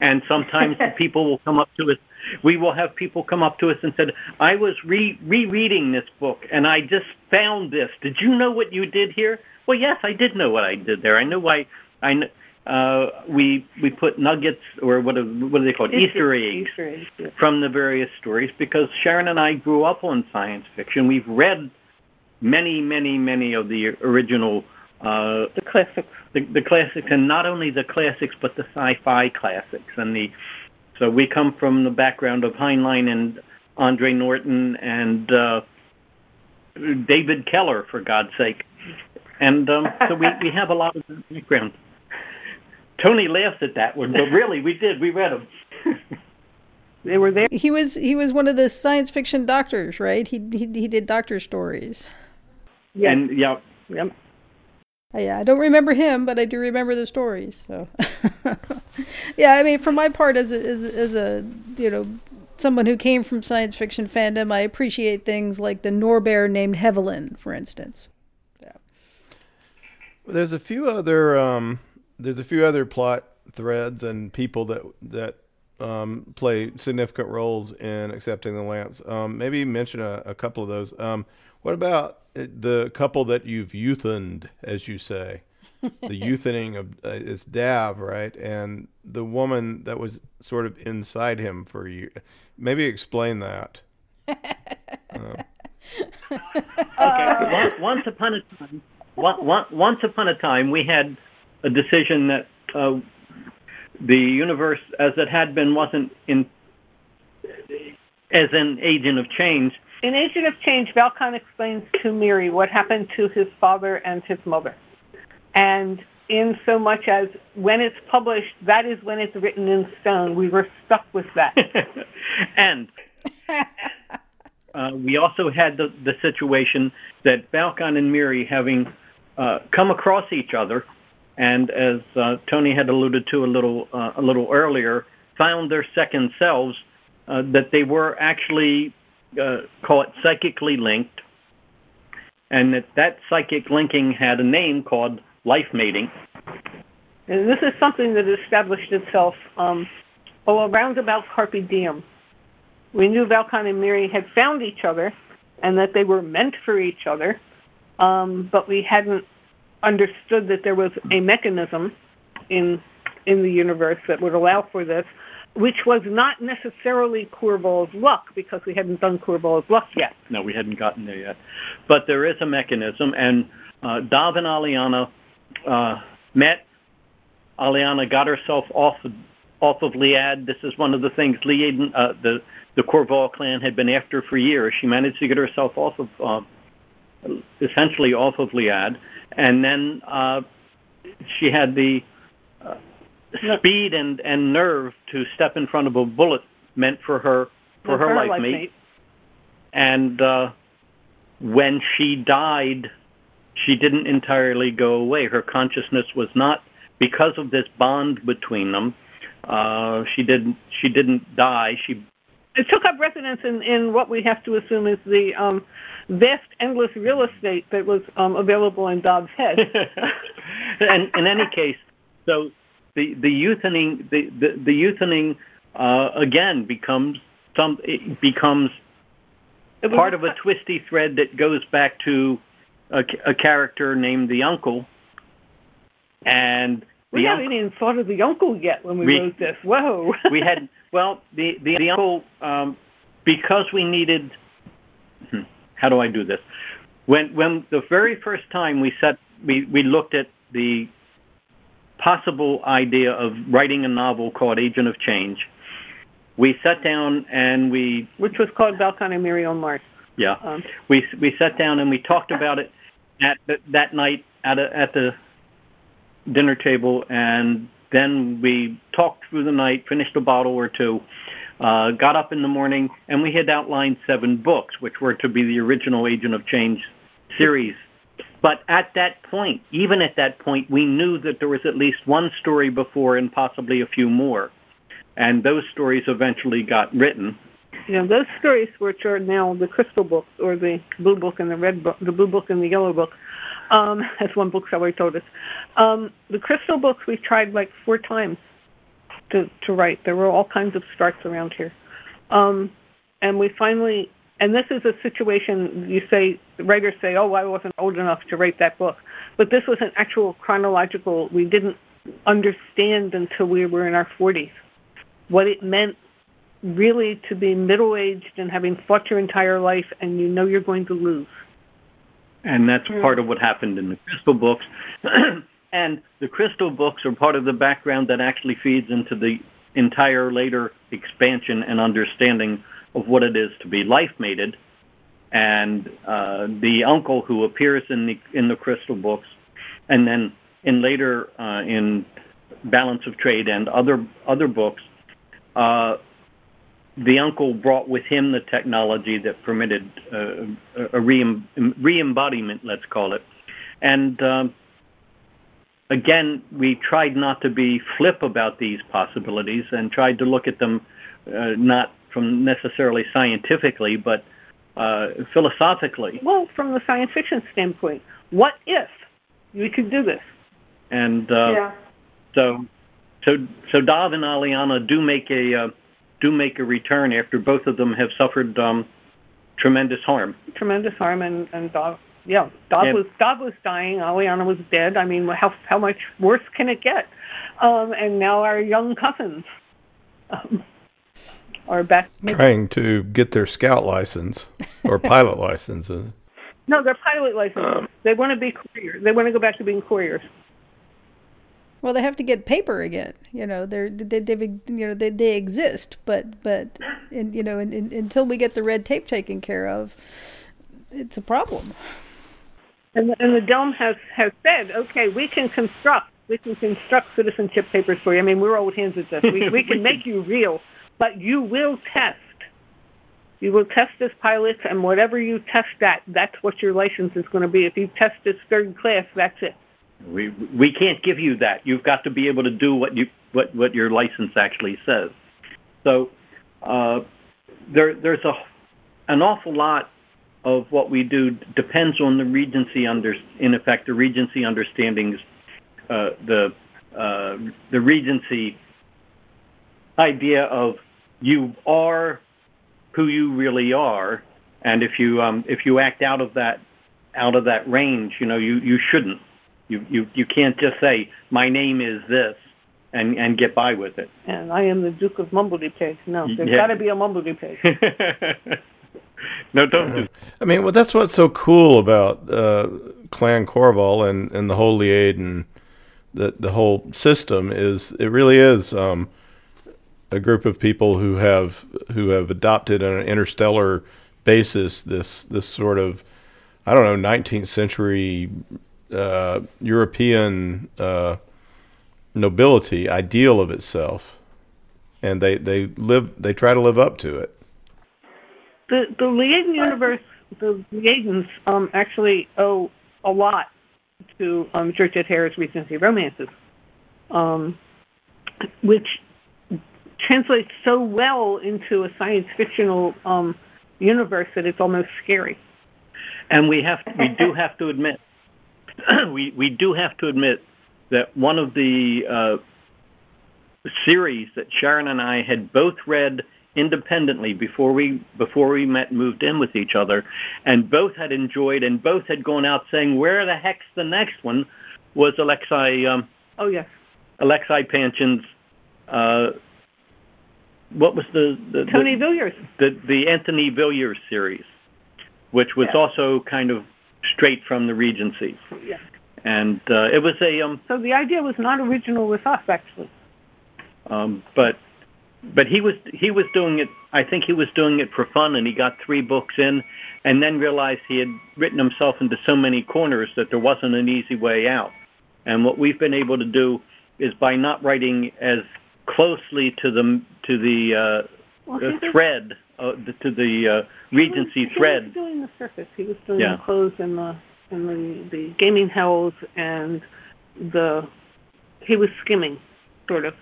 and sometimes *laughs* people will come up to us. We will have people come up to us and said, "I was re rereading this book, and I just found this. Did you know what you did here?" Well, yes, I did know what I did there. I know why. I kn- uh, we we put nuggets or what are, what are they called Easter eggs Easter eggs. yeah. from the various stories because Sharon and I grew up on science fiction. We've read many, many, many of the original uh, The classics. the, the classics, and not only the classics but the sci-fi classics. And the so we come from the background of Heinlein and Andre Norton and uh, David Keller, for God's sake. And um, so we we have a lot of background. Toni laughed at that one, but really, we did. We read them. *laughs* They were there. He was he was one of the science fiction doctors, right? He he, he did doctor stories. Yes. And yeah, Yep. Uh, Yeah, I don't remember him, but I do remember the stories. So, *laughs* yeah, I mean, for my part, as a, as, as a you know someone who came from science fiction fandom, I appreciate things like the Norbear named Hevelin, for instance. Yeah. Well, There's a few other um, there's a few other plot threads and people that that um, play significant roles in accepting the lance. Um, maybe mention a, a couple of those. Um, what about uh, the couple that you've euthaned, as you say? The *laughs* euthanating of uh, is Daav, right? And the woman that was sort of inside him for you. Maybe explain that. Okay. once, once upon a time, one, one, once upon a time, we had a decision that uh, the universe, as it had been, wasn't in as an agent of change. In Agent of Change, Val Con explains to Miri what happened to his father and his mother. And in so much as when it's published, that is when it's written in stone. We were stuck with that. *laughs* and *laughs* uh, we also had the, the situation that Val Con and Miri, having uh, come across each other, and as uh, Toni had alluded to a little uh, a little earlier, found their second selves, uh, that they were actually uh, call it psychically linked, and that that psychic linking had a name called life mating. And this is something that established itself um, oh, around about Carpe Diem. We knew Val Con and Miri had found each other and that they were meant for each other, um, but we hadn't understood that there was a mechanism in in the universe that would allow for this, which was not necessarily Korval's luck because we hadn't done Korval's luck yet. No, we hadn't gotten there yet. But there is a mechanism, and uh, Daav and Aelliana uh, met. Aelliana got herself off of, off of Liad. This is one of the things Liad, uh, the the Korval clan had been after for years. She managed to get herself off of, uh, essentially off of Liad, and then uh, she had the uh, speed and and nerve to step in front of a bullet meant for her for her, life, mate and uh, when she died, she didn't entirely go away. Her consciousness was not because of this bond between them. Uh, she didn't. She didn't die. She it took up residence in, in what we have to assume is the um, vast, endless real estate that was um, available in Daav's Head. *laughs* and in any case, so the the euthaning the the, the euthaning uh, again becomes some it becomes It part of a twisty thread that goes back to a, a character named the uncle, and We haven't even thought of the uncle yet when we, We- wrote this. Whoa. *laughs* we had well the the, the uncle um, because we needed hmm, how do I do this when when the very first time we set we we looked at the possible idea of writing a novel called Agent of Change. We sat down and we which was called Val Con and Mary on Mars. yeah Um, we we sat down and we talked about it at the, that night at a, at the dinner table, and then we talked through the night, finished a bottle or two, uh, got up in the morning, and we had outlined seven books, which were to be the original Agent of Change series. But at that point, even at that point, we knew that there was at least one story before and possibly a few more. And those stories eventually got written. You know, those stories, which are now the crystal books or the blue book and the red book, the blue book and the yellow book, um, *laughs* as one bookseller told us. Um, the crystal books we tried like four times to to write. There were all kinds of starts around here, um, and we finally. And this is a situation you say writers say, "Oh, I wasn't old enough to write that book," but this was an actual chronological. We didn't understand until we were in our 40s what it meant really to be middle aged and having fought your entire life and you know you're going to lose. and that's part of what happened in the crystal books. *clears throat* And the crystal books are part of the background that actually feeds into the entire later expansion and understanding of what it is to be life mated and uh, the uncle who appears in the in the crystal books and then in later uh, in balance of trade and other other books uh, the uncle brought with him the technology that permitted uh, a re- re-embodiment, let's call it. And um, again, we tried not to be flip about these possibilities and tried to look at them uh, not from necessarily scientifically, but uh, philosophically. Well, from the science fiction standpoint, what if we could do this? And uh, yeah. so, so, so Daav and Aelliana do make a uh, do make a return after both of them have suffered um, tremendous harm. Tremendous harm and and Daav. Yeah, Daav And- was Daav was dying. Aelliana was dead. I mean, how how much worse can it get? Um, and now our young cousins um, are back. Trying to get their scout license or *laughs* pilot license. No, they're pilot licenses. they want to be couriers. They want to go back to being couriers. Well, they have to get paper again. You know, they're they, they've you know they, they exist, but but and you know and, and, until we get the red tape taken care of, it's a problem. And the, and the delm has has said, okay, we can construct we can construct citizenship papers for you. I mean, we're old hands at this. We we *laughs* can make you real, but you will test. You will test as pilots, and whatever you test at, that's what your license is going to be. If you test as third class, that's it. We we can't give you that. You've got to be able to do what you what what your license actually says. So uh, there there's a an awful lot of what we do depends on the regency under in effect the regency understandings uh, the uh, the regency idea of you are who you really are and if you um, if you act out of that out of that range you know you you shouldn't you you you can't just say my name is this and and get by with it. And I am the Duke of Mumbledy Pig. No, there's Yeah. got to be a Mumbledy Pig. *laughs* no, don't do. *laughs* I mean, well, that's what's so cool about uh, Clan Korval and, and the Holy Aid and the the whole system is it really is um, a group of people who have who have adopted on an interstellar basis this this sort of I don't know 19th century uh, European uh, nobility ideal of itself, and they they live they try to live up to it. the the Liaden universe, the Liadens um, actually owe a lot to um, Georgette Heyer's Regency romances, um, which translates so well into a science fictional um, universe that it's almost scary. And we have we do have to admit *clears throat* we we do have to admit that one of the uh, series that Sharon and I had both read independently before we before we met moved in with each other, and both had enjoyed and both had gone out saying, "Where the heck's the next one?" Was Alexei um, Oh yes, Alexei Panshin's. Uh, what was the, the Tony the, Villiers. the the Anthony Villiers series, which was Yeah. also kind of straight from the Regency. Yeah. and uh, it was a um. So the idea was not original with us, actually. Um, but but he was he was doing it. I think he was doing it for fun, and he got three books in, and then realized he had written himself into so many corners that there wasn't an easy way out. And what we've been able to do is by not writing as closely to the to the uh, Well, thread uh, the, to the uh, Regency he was, thread. He was doing the surface. He was doing Yeah. the clothes and the and the the gaming hells and the he was skimming, sort of.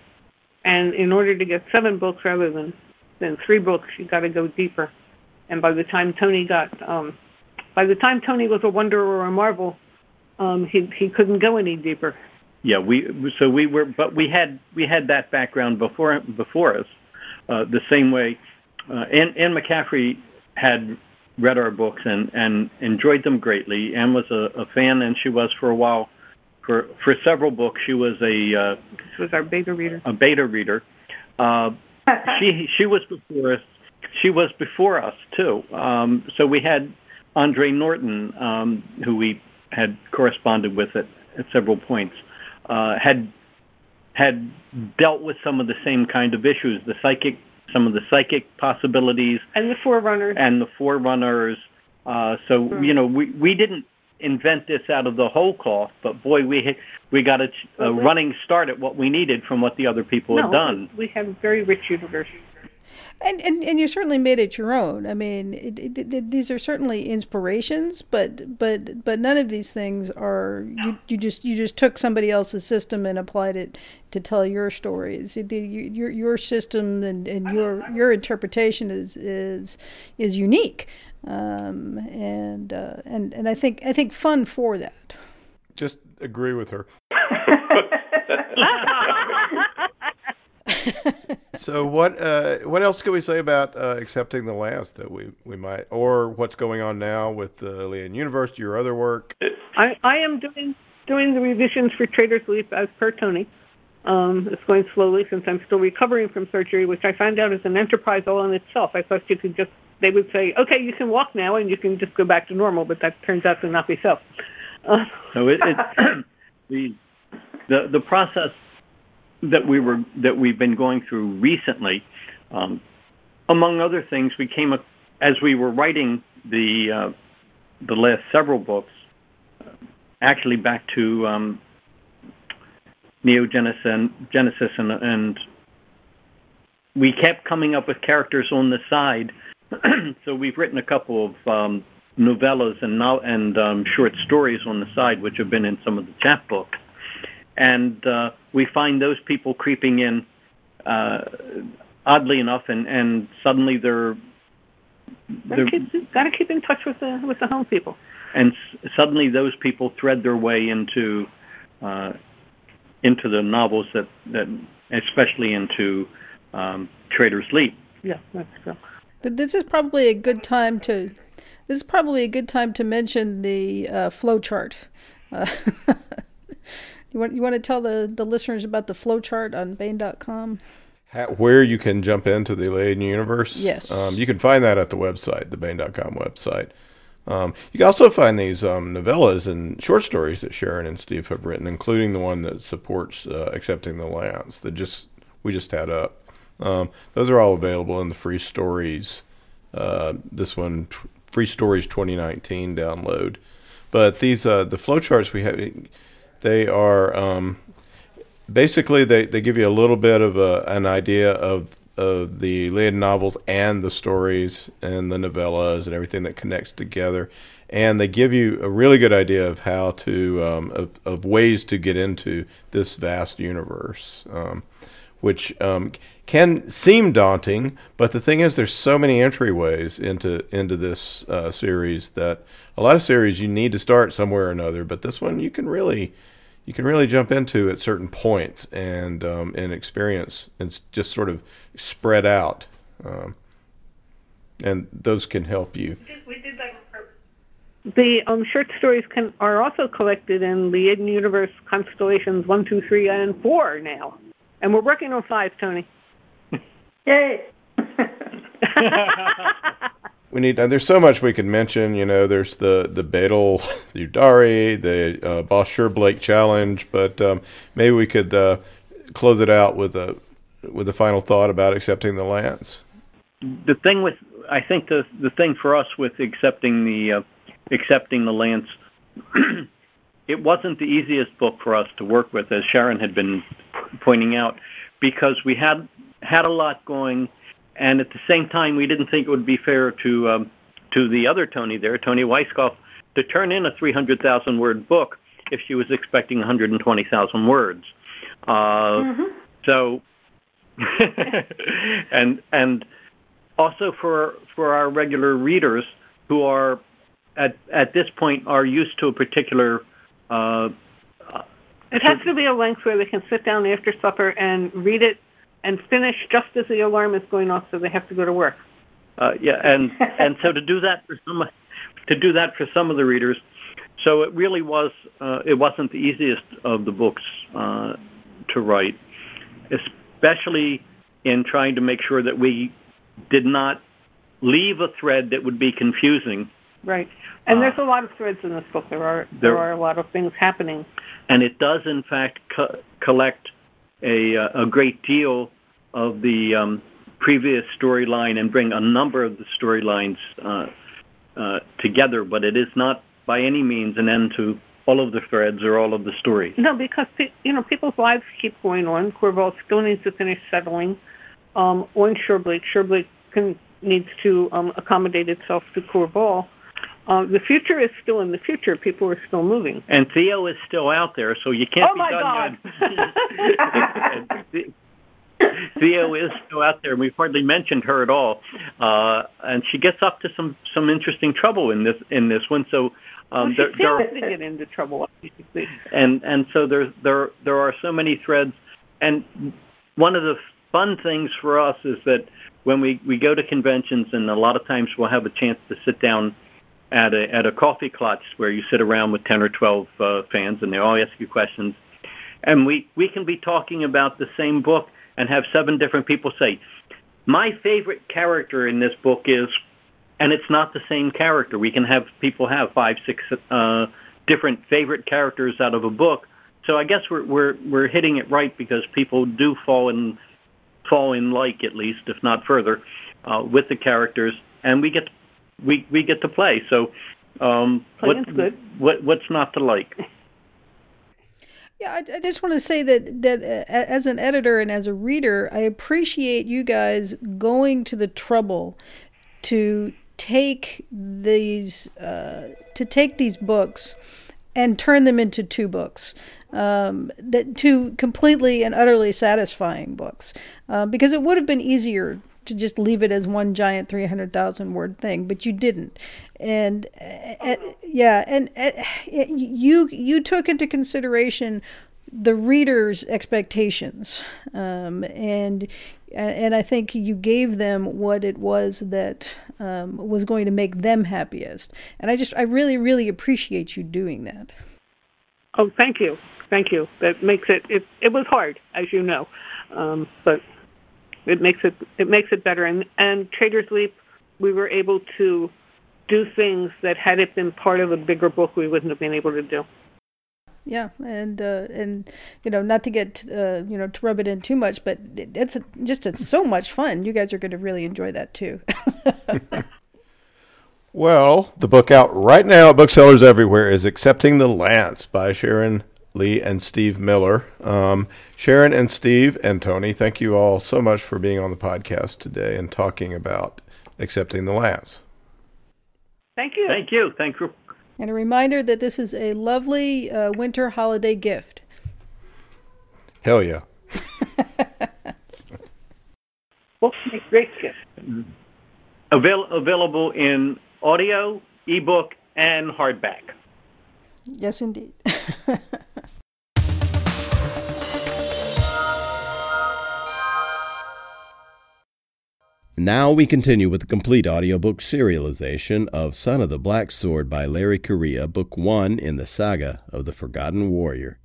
And in order to get seven books rather than than three books, you got to go deeper. And by the time Tony got, um, by the time Tony was a Wonder or a Marvel, um, he he couldn't go any deeper. Yeah, we so we were, but we had we had that background before before us. Uh, the same way, uh, Anne, Anne McCaffrey had read our books and and enjoyed them greatly. Anne was a, a fan, and she was for a while. For for several books, she was a uh, This was our beta reader. a beta reader. Uh, she she was before us. She was before us too. Um, so we had Andre Norton, um, who we had corresponded with at, at several points, uh, had had dealt with some of the same kind of issues, the psychic, some of the psychic possibilities, And the Forerunners. and the forerunners. Uh, so Hmm. you know, we we didn't invent this out of the whole cloth, but boy, we had- we got a, a we- running start at what we needed from what the other people no, had done. we have a very rich universe. And, and and you certainly made it your own. I mean, it, it, it, these are certainly inspirations, but but but none of these things are you, you just you just took somebody else's system and applied it to tell your stories. It- Your your system and, and your your interpretation is is is unique, um, and uh, and and I think I think fun for that. Just agree with her. *laughs* *laughs* So what uh, what else can we say about uh, accepting the last that we, we might or what's going on now with the Liaden Universe, your other work? I, I am doing doing the revisions for Trader's Leap as per Toni. Um, it's going slowly since I'm still recovering from surgery, which I found out is an enterprise all in itself. I thought you could just they would say, okay, you can walk now and you can just go back to normal, but that turns out to not be so. Uh, So it, it *clears throat* the the the process that we were that we've been going through recently, um, among other things, we came up as we were writing the uh, the last several books, actually back to um, Neogenesis and Genesis and, and we kept coming up with characters on the side. *clears throat* so we've written a couple of um, novellas and no- and um, short stories on the side, which have been in some of the chapbooks. And uh, we find those people creeping in, uh, oddly enough, and, and suddenly they're gotta they're keep, gotta keep in touch with the with the home people. and s- suddenly those people thread their way into uh, into the novels that that especially into um, Trader's Leap. Yeah, that's true. This is probably a good time to. This is probably a good time to mention the uh, flow chart. Uh, *laughs* you want you want to tell the, the listeners about the flowchart on Baen.com? Where you can jump into the Liaden Universe? Yes. Um, you can find that at the website, the Baen.com website. Um, you can also find these um, novellas and short stories that Sharon and Steve have written, including the one that supports uh, accepting the lance that just we just had up. Um, those are all available in the free stories. Uh, this one, t- free stories 2019 download. But these uh, the flowcharts we have, they are um, basically they, they give you a little bit of a, an idea of of the Liaden novels and the stories and the novellas and everything that connects together, and they give you a really good idea of how to um, of, of ways to get into this vast universe, um, which um, can seem daunting. But the thing is, there's so many entryways into into this uh, series that a lot of series you need to start somewhere or another. But this one you can really you can really jump into at certain points and um, and experience and just sort of spread out, um, and those can help you. The um, short stories can are also collected in the Liaden Universe constellations one, two, three, and four now, and we're working on five, Toni. Yay! *laughs* *laughs* we need. There's so much we could mention. You know, there's the the Badal *laughs* Udari, the uh, Boss Blake challenge, but um, maybe we could uh, close it out with a with a final thought about accepting the lance. The thing with I think the the thing for us with accepting the uh, accepting the lance. *clears throat* it wasn't the easiest book for us to work with, as Sharon had been pointing out, because we had had a lot going, and at the same time, we didn't think it would be fair to um, to the other Toni there, Toni Weisskopf, to turn in a 300,000 word book if she was expecting 120,000 words. Uh, mm-hmm. So, *laughs* and and also for for our regular readers who are at at this point are used to a particular uh, it has to be a length where they can sit down after supper and read it and finish just as the alarm is going off, so they have to go to work. Uh, yeah, and *laughs* and so to do that for some to do that for some of the readers, so it really was uh, it wasn't the easiest of the books uh, to write, especially in trying to make sure that we did not leave a thread that would be confusing. Right. And uh, there's a lot of threads in this book. There are there, there are a lot of things happening. And it does, in fact, co- collect a uh, a great deal of the um, previous storyline and bring a number of the storylines uh, uh, together. But it is not by any means an end to all of the threads or all of the stories. No, because you know people's lives keep going on. Korval still needs to finish settling. Um, on Surebleak, Surebleak can, needs to um, accommodate itself to Korval uh, the future is still in the future. People are still moving. And Theo is still out there, so you can't oh be my done God. yet. *laughs* Theo is still out there, and we've hardly mentioned her at all. Uh, and she gets up to some some interesting trouble in this in this one. So um, well, there, there to get into trouble. And and so there there there are so many threads. And one of the fun things for us is that when we we go to conventions, and a lot of times we'll have a chance to sit down at a at a coffee klatch where you sit around with ten or twelve uh, fans and they all ask you questions, and we we can be talking about the same book and have seven different people say, my favorite character in this book is, and it's not the same character. We can have people have five six uh, different favorite characters out of a book. So I guess we're we're we're hitting it right because people do fall in fall in like at least if not further uh, with the characters, and we get to we we get to play. So, um, what, good. what what's not to like? *laughs* Yeah, I, I, just want to say that that uh, as an editor and as a reader, I appreciate you guys going to the trouble to take these uh, to take these books and turn them into two books um, that two completely and utterly satisfying books uh, because it would have been easier to just leave it as one giant 300,000 word thing, but you didn't. And uh, yeah, and uh, you you took into consideration the reader's expectations, um, and and I think you gave them what it was that um, was going to make them happiest. And I just I really really appreciate you doing that. Oh, thank you, thank you. That makes it it it was hard, as you know, um, but it makes it it makes it better. And and Traders Leap, we were able to do things that had it been part of a bigger book, we wouldn't have been able to do. Yeah, and uh, and you know, not to get uh, you know to rub it in too much, but it's a, just a, so much fun. You guys are going to really enjoy that too. *laughs* well, the book out right now at booksellers everywhere is "Accepting the Lance" by Sharon Lee and Steve Miller. Um, Sharon and Steve and Toni, thank you all so much for being on the podcast today and talking about accepting the lance. Thank you. Thank you. Thank you. And a reminder that this is a lovely uh, winter holiday gift. Hell yeah. *laughs* well, great gift. Avail- available in audio, ebook, and hardback. Yes, indeed. *laughs* Now we continue with the complete audiobook serialization of Son of the Black Sword by Larry Correia, Book 1 in the saga of the Forgotten Warrior.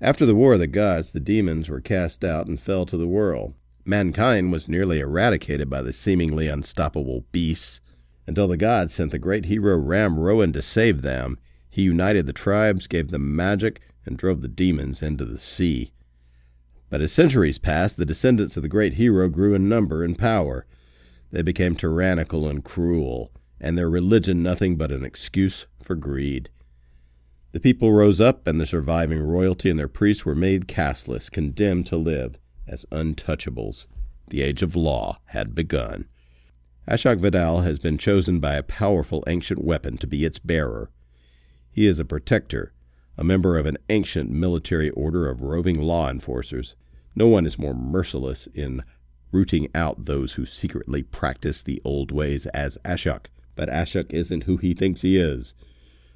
After the War of the Gods, the demons were cast out and fell to the world. Mankind was nearly eradicated by the seemingly unstoppable beasts, until the gods sent the great hero Ramrowan to save them. He united the tribes, gave them magic, and drove the demons into the sea. But as centuries passed, the descendants of the great hero grew in number and power. They became tyrannical and cruel, and their religion nothing but an excuse for greed. The people rose up, and the surviving royalty and their priests were made casteless, condemned to live as untouchables. The age of law had begun. Ashok Vadal has been chosen by a powerful ancient weapon to be its bearer. He is a protector, a member of an ancient military order of roving law enforcers. No one is more merciless in rooting out those who secretly practice the old ways as Ashok. But Ashok isn't who he thinks he is.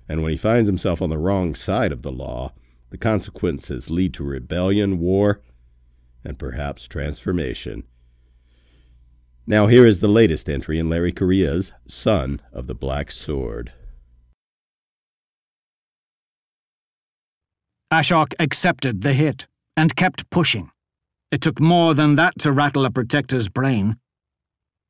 And when he finds himself on the wrong side of the law, the consequences lead to rebellion, war, and perhaps transformation. Now, here is the latest entry in Larry Correia's Son of the Black Sword. Ashok accepted the hit and kept pushing. It took more than that to rattle a protector's brain.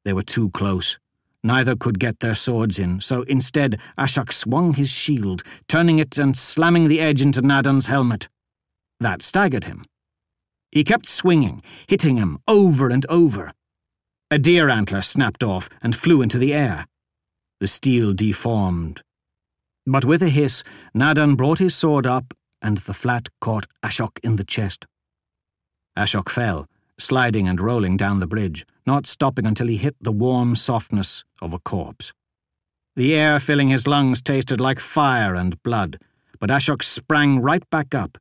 They were too close. Neither could get their swords in, so instead Ashok swung his shield, turning it and slamming the edge into Nadan's helmet. That staggered him. He kept swinging, hitting him over and over. A deer antler snapped off and flew into the air. The steel deformed. But with a hiss, Nadan brought his sword up, and the flat caught Ashok in the chest. Ashok fell, sliding and rolling down the bridge, not stopping until he hit the warm softness of a corpse. The air filling his lungs tasted like fire and blood, but Ashok sprang right back up.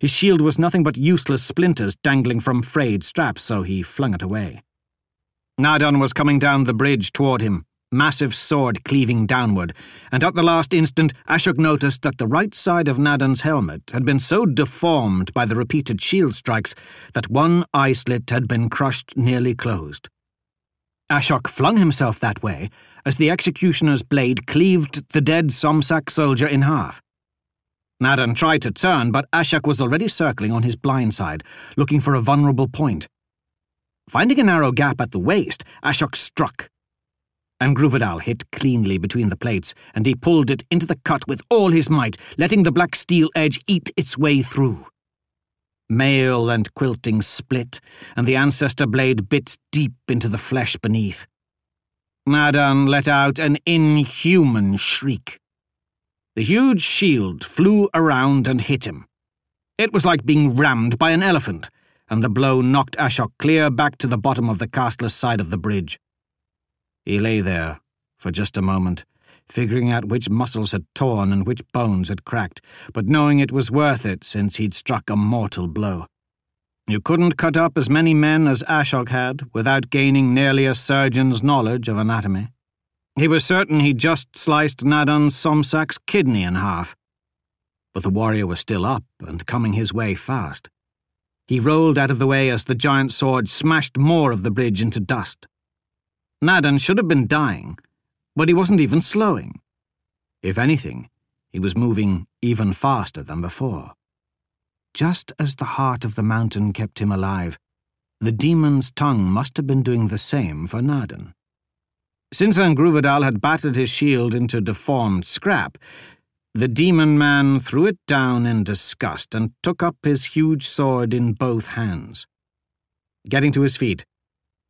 His shield was nothing but useless splinters dangling from frayed straps, so he flung it away. Nadan was coming down the bridge toward him, massive sword cleaving downward, and at the last instant Ashok noticed that the right side of Nadan's helmet had been so deformed by the repeated shield strikes that one eye slit had been crushed nearly closed. Ashok flung himself that way as the executioner's blade cleaved the dead Somsak soldier in half. Nadan tried to turn, but Ashok was already circling on his blind side, looking for a vulnerable point. Finding a narrow gap at the waist, Ashok struck. Angruvadal hit cleanly between the plates, and he pulled it into the cut with all his might, letting the black steel edge eat its way through. Mail and quilting split, and the ancestor blade bit deep into the flesh beneath. Nadan let out an inhuman shriek. The huge shield flew around and hit him. It was like being rammed by an elephant and the blow knocked Ashok clear back to the bottom of the casteless side of the bridge. He lay there for just a moment, figuring out which muscles had torn and which bones had cracked, but knowing it was worth it since he'd struck a mortal blow. You couldn't cut up as many men as Ashok had without gaining nearly a surgeon's knowledge of anatomy. He was certain he'd just sliced Nadan Somsak's kidney in half. But the warrior was still up and coming his way fast. He rolled out of the way as the giant sword smashed more of the bridge into dust. Nadan should have been dying, but he wasn't even slowing. If anything, he was moving even faster than before. Just as the heart of the mountain kept him alive, the demon's tongue must have been doing the same for Nadan. Since Angruvadal had battered his shield into deformed scrap, the demon man threw it down in disgust and took up his huge sword in both hands. Getting to his feet,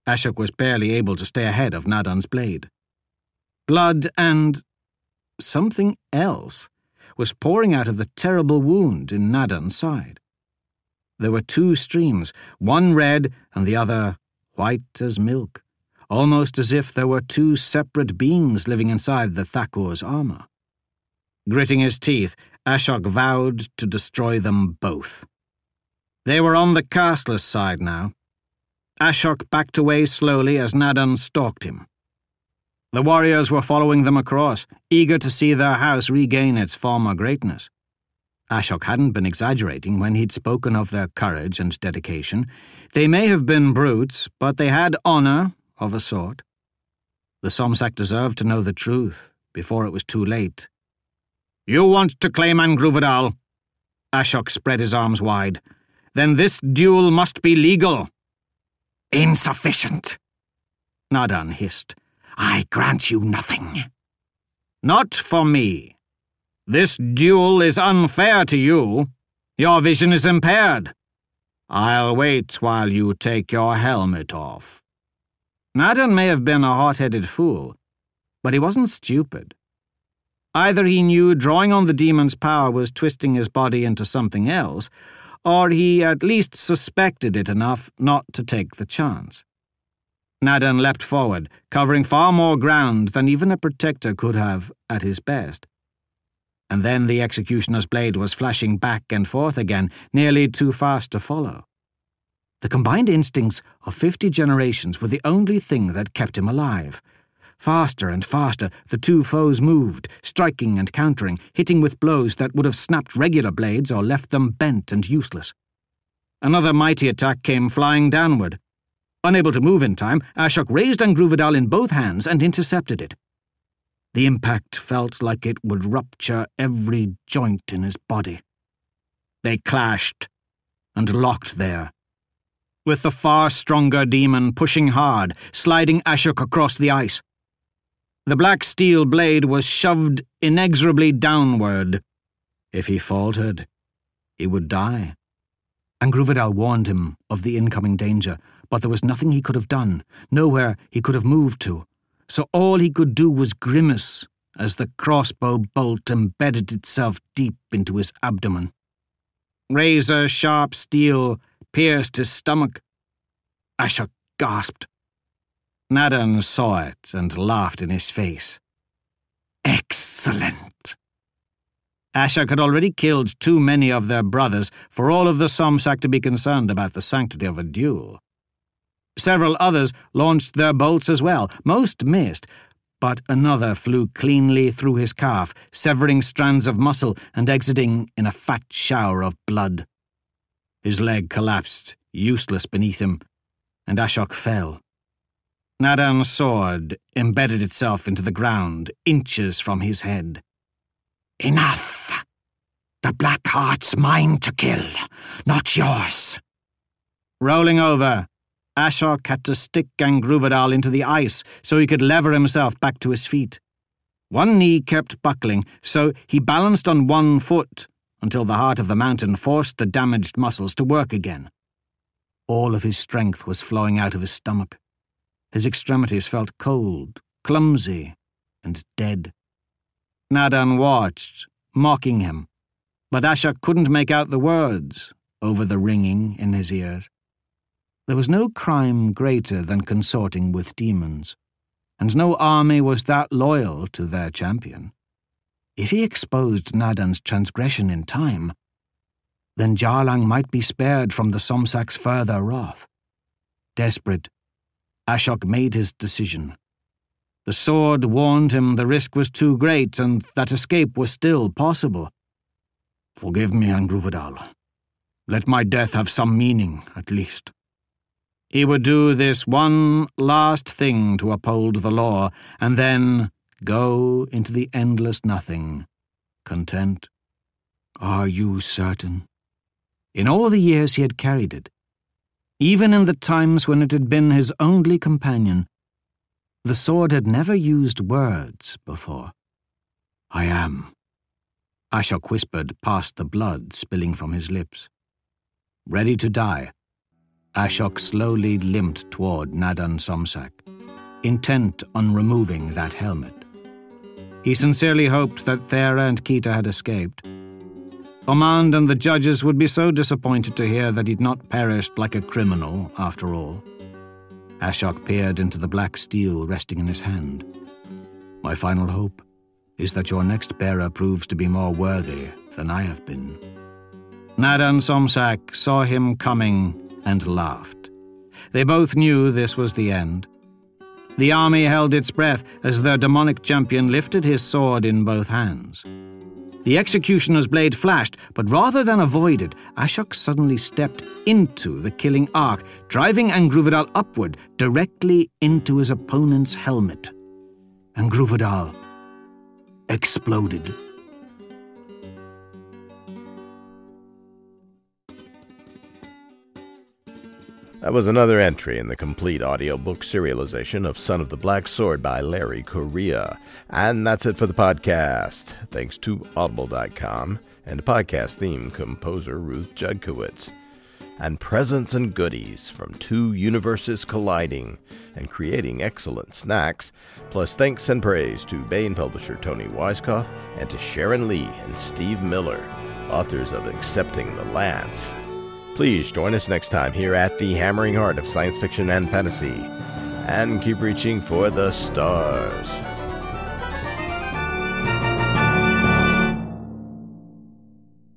Ashok was barely able to stay ahead of Nadan's blade. Blood and something else was pouring out of the terrible wound in Nadan's side. There were two streams, one red and the other white as milk, almost as if there were two separate beings living inside the Thakur's armour. Gritting his teeth, Ashok vowed to destroy them both. They were on the casteless side now. Ashok backed away slowly as Nadan stalked him. The warriors were following them across, eager to see their house regain its former greatness. Ashok hadn't been exaggerating when he'd spoken of their courage and dedication. They may have been brutes, but they had honour, of a sort. The Somsak deserved to know the truth before it was too late you want to claim Angruvadal? Ashok spread his arms wide. Then this duel must be legal. Insufficient. Nadan hissed. I grant you nothing. Not for me. This duel is unfair to you. Your vision is impaired. I'll wait while you take your helmet off. Nadan may have been a hot headed fool, but he wasn't stupid. Either he knew drawing on the demon's power was twisting his body into something else, or he at least suspected it enough not to take the chance. Nadan leapt forward, covering far more ground than even a protector could have at his best. And then the executioner's blade was flashing back and forth again, nearly too fast to follow. The combined instincts of fifty generations were the only thing that kept him alive. Faster and faster, the two foes moved, striking and countering, hitting with blows that would have snapped regular blades or left them bent and useless. Another mighty attack came flying downward. Unable to move in time, Ashok raised Angruvidal in both hands and intercepted it. The impact felt like it would rupture every joint in his body. They clashed and locked there, with the far stronger demon pushing hard, sliding Ashok across the ice. The black steel blade was shoved inexorably downward. If he faltered, he would die. Angruvidal warned him of the incoming danger, but there was nothing he could have done, nowhere he could have moved to, so all he could do was grimace as the crossbow bolt embedded itself deep into his abdomen. Razor sharp steel pierced his stomach. Ashok gasped. Nadan saw it and laughed in his face. Excellent. Ashok had already killed too many of their brothers for all of the Somsak to be concerned about the sanctity of a duel. Several others launched their bolts as well. Most missed, but another flew cleanly through his calf, severing strands of muscle and exiting in a fat shower of blood. His leg collapsed, useless beneath him, and Ashok fell. Nadan's sword embedded itself into the ground, inches from his head. Enough! The Black Heart's mine to kill, not yours. Rolling over, Ashok had to stick Angruvidal into the ice so he could lever himself back to his feet. One knee kept buckling, so he balanced on one foot until the heart of the mountain forced the damaged muscles to work again. All of his strength was flowing out of his stomach. His extremities felt cold, clumsy, and dead. Nadan watched, mocking him, but Ashok couldn't make out the words over the ringing in his ears. There was no crime greater than consorting with demons, and no army was that loyal to their champion. If he exposed Nadan's transgression in time, then Jarlang might be spared from the Somsak's further wrath. Desperate, Ashok made his decision. The sword warned him the risk was too great and that escape was still possible. Forgive me, Angruvidal. Let my death have some meaning, at least. He would do this one last thing to uphold the law, and then go into the endless nothing, content. Are you certain? In all the years he had carried it, even in the times when it had been his only companion. The sword had never used words before. I am. Ashok whispered past the blood spilling from his lips. Ready to die, Ashok slowly limped toward Nadan Somsak, intent on removing that helmet. He sincerely hoped that Thera and Kita had escaped Omand and the judges would be so disappointed to hear that he'd not perished like a criminal, after all. Ashok peered into the black steel resting in his hand. My final hope is that your next bearer proves to be more worthy than I have been. Nadan Somsak saw him coming and laughed. They both knew this was the end. The army held its breath as their demonic champion lifted his sword in both hands. The executioner's blade flashed, but rather than avoid it, Ashok suddenly stepped into the killing arc, driving Angruvidal upward, directly into his opponent's helmet. Angruvidal exploded. That was another entry in the complete audiobook serialization of Son of the Black Sword by Larry Correia. And that's it for the podcast. Thanks to Audible.com and podcast theme composer Ruth Judkowitz. And presents and goodies from two universes colliding and creating excellent snacks, plus thanks and praise to Baen publisher Toni Weisskopf and to Sharon Lee and Steve Miller, authors of Accepting the Lance. Please join us next time here at the hammering heart of science fiction and fantasy. And keep reaching for the stars.